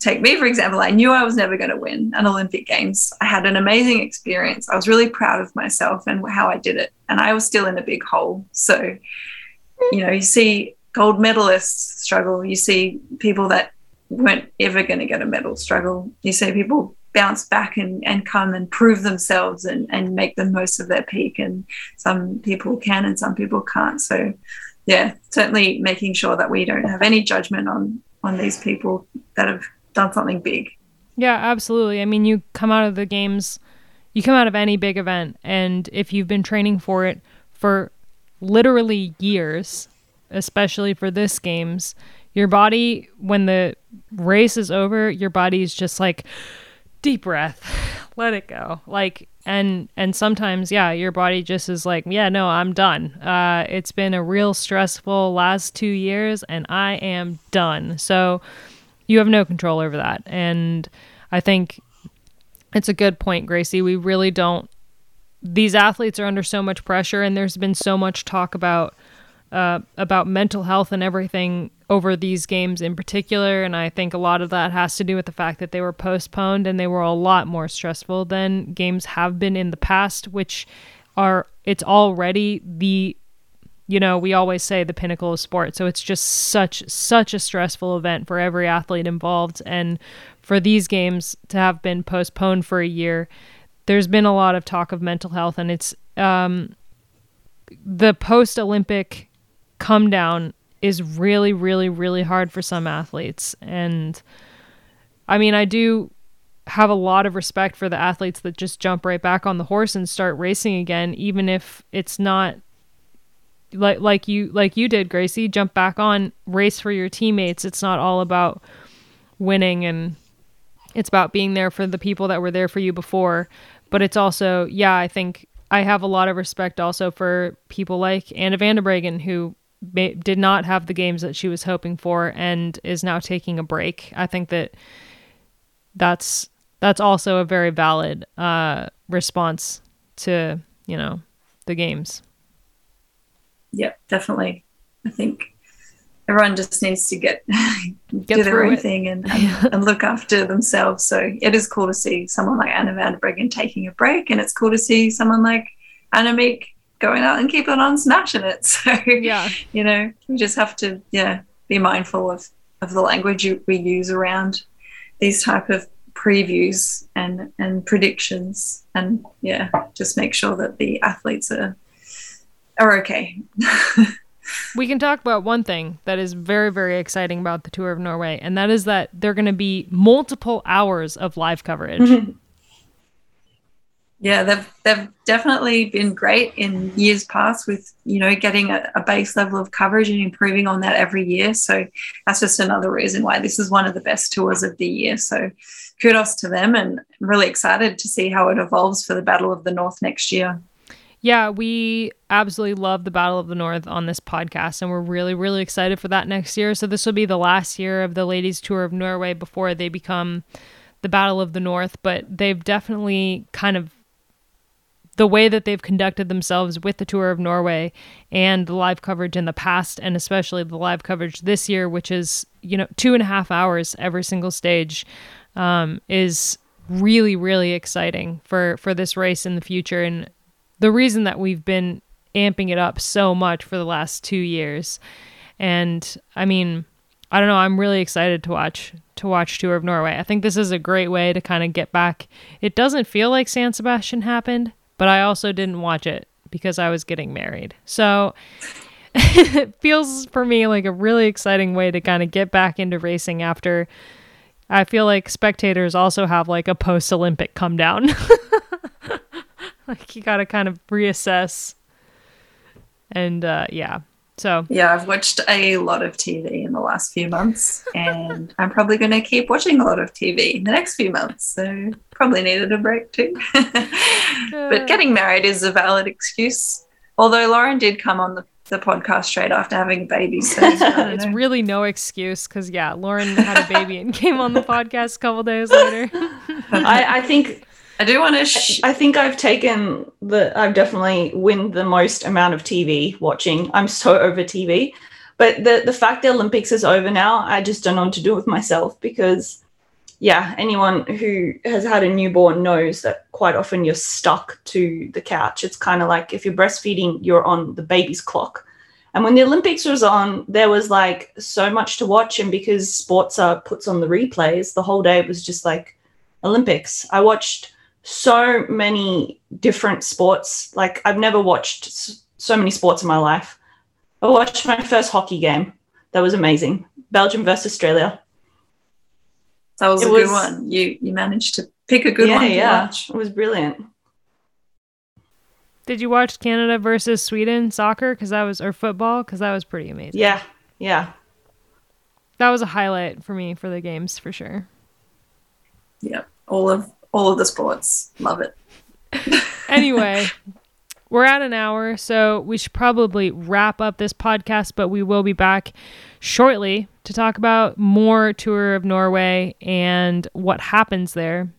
Speaker 4: take me for example i knew i was never going to win an olympic games. I had an amazing experience. I was really proud of myself and how i did it. And i was still in a big hole. So you know you see gold medalists struggle. You see people that weren't ever going to get a medal struggle. You see people bounce back and, and come and prove themselves and, and make the most of their peak. And some people can and some people can't. So yeah certainly making sure that we don't have any judgment on on these people that have done something big.
Speaker 1: Yeah, absolutely. I mean, you come out of the games, you come out of any big event, and if you've been training for it for literally years, especially for this games, your body, when the race is over, your body is just like, deep breath, *laughs* let it go. Like, and and sometimes yeah your body just is like yeah no i'm done uh, it's been a real stressful last two years and i am done so you have no control over that. And I think it's a good point, Gracie. We really don't. These athletes are under so much pressure, and there's been so much talk about uh, about mental health and everything over these games in particular. And I think a lot of that has to do with the fact that they were postponed and they were a lot more stressful than games have been in the past, which are it's already the you know, we always say the pinnacle of sport. So it's just such such a stressful event for every athlete involved. And for these games to have been postponed for a year, there's been a lot of talk of mental health. And it's um the post Olympic come down is really really really hard for some athletes. And I mean, I do have a lot of respect for the athletes that just jump right back on the horse and start racing again even if it's not like like you like you did, Gracie, jump back on, race for your teammates. It's not all about winning and it's about being there for the people that were there for you before. But it's also, yeah, I think I have a lot of respect also for people like Anna van der Breggen who may, did not have the games that she was hoping for and is now taking a break. I think that that's that's also a very valid uh, response to you know the games
Speaker 4: yeah, definitely. I think everyone just needs to get, get do their own it. thing and, and, and, look after themselves. So it is cool to see someone like Anna van der Breggen taking a break, and it's cool to see someone like Annemiek going out and keeping on smashing it. *laughs* So
Speaker 1: yeah,
Speaker 4: you know, we just have to yeah be mindful of of the language we use around these type of previews and and predictions, and yeah, just make sure that the athletes are are okay. *laughs*
Speaker 1: we can talk about one thing that is very, very exciting about the tour of Norway, and that is that there are going to be multiple hours of live coverage. Mm-hmm. *laughs*
Speaker 4: Yeah, they've they've definitely been great in years past with you know getting a, a, base level of coverage and improving on that every year. So that's just another reason why this is one of the best tours of the year. So kudos to them, and I'm really excited to see how it evolves for the Battle of the North next year.
Speaker 1: Yeah, we absolutely love the Battle of the North on this podcast, and we're really, really excited for that next year. So, this will be the last year of the Ladies Tour of Norway before they become the Battle of the North. But they've definitely kind of the way that they've conducted themselves with the Tour of Norway and the live coverage in the past, and especially the live coverage this year, which is, you know, two and a half hours every single stage, um, is really, really exciting for, for this race in the future. And the reason that we've been amping it up so much for the last two years. And I mean, I don't know, I'm really excited to watch to watch Tour of Norway. I think this is a great way to kind of get back. It doesn't feel like San Sebastian happened, but I also didn't watch it because I was getting married. So *laughs* it feels for me like a really exciting way to kind of get back into racing after I feel like spectators also have like a post Olympic come down. *laughs* *laughs* like you got to kind of reassess. And uh, yeah, so
Speaker 4: yeah, I've watched a lot of TV in the last few months, and *laughs* I'm probably going to keep watching a lot of TV in the next few months. So probably needed a break too. *laughs* but getting married is a valid excuse. Although Lauren did come on the, the podcast straight after having a baby, so
Speaker 1: it's really no excuse because yeah, Lauren had a baby and came on the podcast a couple days later.
Speaker 2: I, I think
Speaker 4: I do want to. Sh-
Speaker 2: I think I've taken the. I've definitely win the most amount of TV watching. I'm so over TV, but the the fact the Olympics is over now, I just don't know what to do with myself because, yeah, anyone who has had a newborn knows that quite often you're stuck to the couch. It's kind of like if you're breastfeeding, you're on the baby's clock. And when the Olympics was on, there was like so much to watch, and because sports are puts on the replays, the whole day it was just like Olympics. I watched so many different sports. Like I've never watched so many sports in my life. I watched my first hockey game. That was amazing. Belgium versus Australia.
Speaker 4: That was
Speaker 2: It
Speaker 4: a
Speaker 2: was-
Speaker 4: good one. You you managed to pick a good
Speaker 2: yeah,
Speaker 4: one to
Speaker 2: yeah,
Speaker 4: watch.
Speaker 2: it was brilliant.
Speaker 1: Did you watch Canada versus Sweden soccer? Because that was or football? Because that was pretty amazing.
Speaker 2: Yeah, yeah.
Speaker 1: That was a highlight for me for the games for sure.
Speaker 4: Yeah, all of all of the sports. Love it. *laughs*
Speaker 1: Anyway, we're at an hour, so we should probably wrap up this podcast, but we will be back shortly to talk about more tour of Norway and what happens there.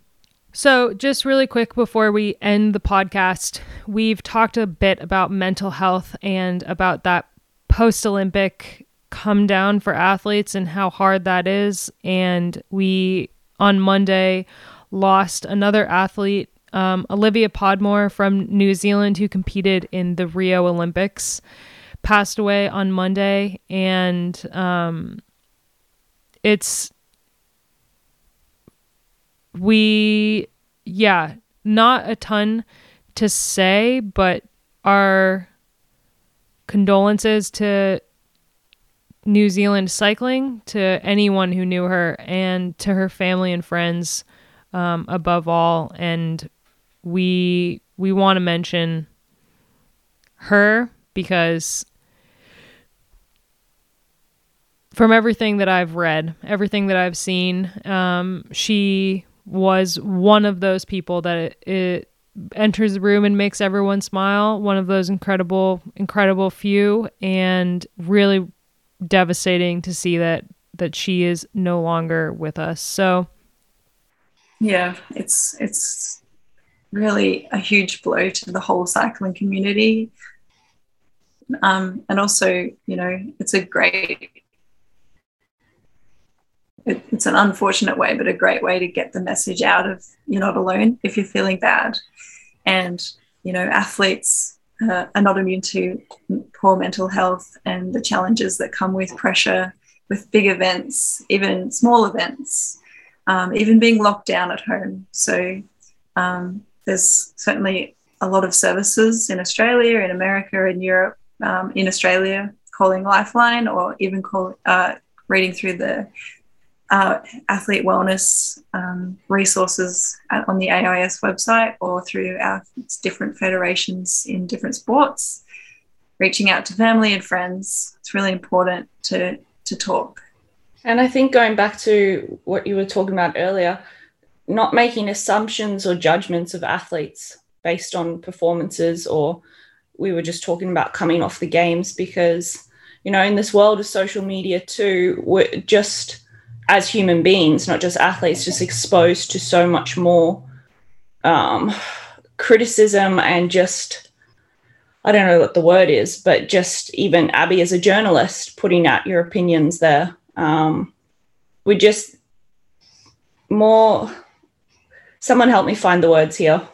Speaker 1: So, just really quick before we end the podcast, we've talked a bit about mental health and about that post Olympic come down for athletes and how hard that is. And we, on Monday, lost another athlete, um, Olivia Podmore from New Zealand, who competed in the Rio Olympics, passed away on Monday. And um, it's we yeah not a ton to say but our condolences to New Zealand cycling to anyone who knew her and to her family and friends um, above all and we we want to mention her because from everything that I've read, everything that I've seen, um, she was one of those people that it, it enters the room and makes everyone smile. One of those incredible, incredible few, and really devastating to see that that she is no longer with us. So
Speaker 4: Yeah, it's it's really a huge blow to the whole cycling community. Um, and also, you know, it's a great it, it's an unfortunate way, but a great way to get the message out of you're not alone if you're feeling bad. And, you know, athletes uh, are not immune to poor mental health and the challenges that come with pressure, with big events, even small events, um, even being locked down at home. So um, there's certainly a lot of services in Australia, in America, in Europe, um, in Australia, calling Lifeline or even call, uh, reading through the uh, athlete wellness um, resources at, on the AIS website or through our different federations in different sports, reaching out to family and friends. It's really important to, to talk.
Speaker 2: And I think going back to what you were talking about earlier, not making assumptions or judgments of athletes based on performances, or we were just talking about coming off the games because, you know, in this world of social media too, we're just as human beings, not just athletes, just exposed to so much more um, criticism and just, I don't know what the word is, but just even Abby as a journalist putting out your opinions there. Um, we just more, someone help me find the words here.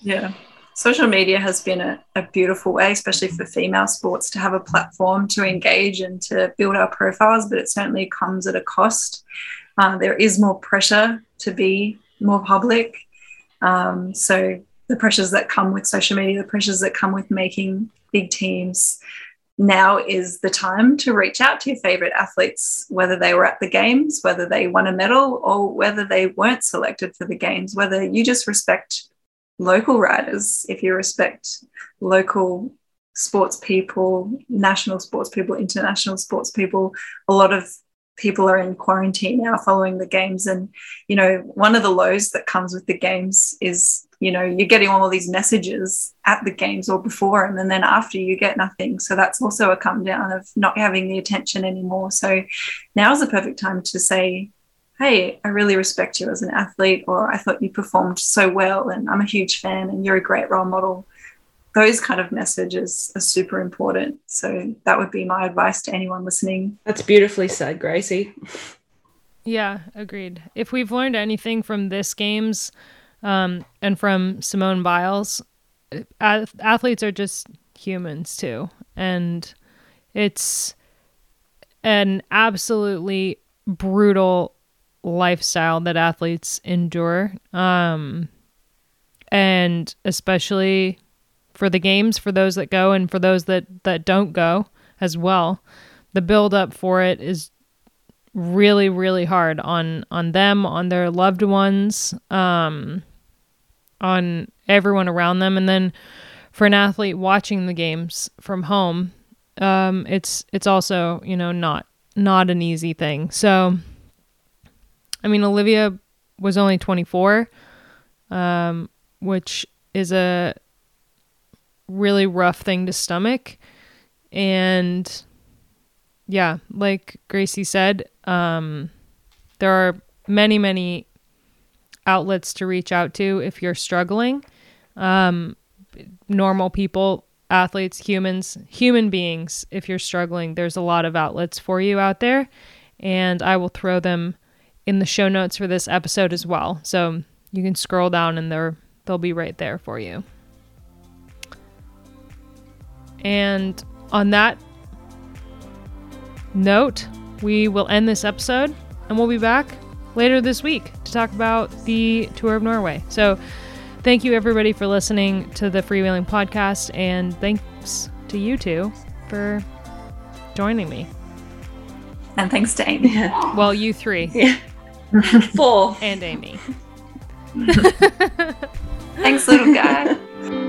Speaker 4: Yeah. Social media has been a, a beautiful way, especially for female sports, to have a platform to engage and to build our profiles, but it certainly comes at a cost. Uh, there is more pressure to be more public. Um, so, the pressures that come with social media, the pressures that come with making big teams, now is the time to reach out to your favorite athletes, whether they were at the games, whether they won a medal, or whether they weren't selected for the games, whether you just respect local riders, if you respect local sports people, national sports people, international sports people, a lot of people are in quarantine now following the games. And, you know, one of the lows that comes with the games is, you know, you're getting all these messages at the games or before them, and then after you get nothing. So that's also a come down of not having the attention anymore. So now is the perfect time to say, hey, I really respect you as an athlete, or I thought you performed so well, and I'm a huge fan, and you're a great role model. Those kind of messages are super important. So that would be my advice to anyone listening.
Speaker 2: That's beautifully said, Gracie.
Speaker 1: Yeah, agreed. If we've learned anything from this games um, and from Simone Biles, ath- athletes are just humans too. And it's an absolutely brutal lifestyle that athletes endure. Um, and especially for the games, for those that go and for those that, that don't go as well. The build up for it is really really hard on on them on their loved ones um on everyone around them. And then for an athlete watching the games from home um it's it's also you know not not an easy thing. So i mean olivia was only 24 um which is a really rough thing to stomach. And yeah, like Gracie said, um, there are many, many outlets to reach out to if you're struggling. Um, normal people, athletes, humans, human beings, if you're struggling, there's a lot of outlets for you out there. And I will throw them in the show notes for this episode as well. So you can scroll down and they're, they'll be right there for you. And on that note, we will end this episode and we'll be back later this week to talk about the tour of Norway. So, thank you everybody for listening to the Freewheeling podcast, and thanks to you two for joining me.
Speaker 4: And thanks to Amy.
Speaker 2: Yeah.
Speaker 1: Well, you three
Speaker 2: Yeah. *laughs* Four.
Speaker 1: and Amy. *laughs*
Speaker 4: Thanks, little guy. *laughs*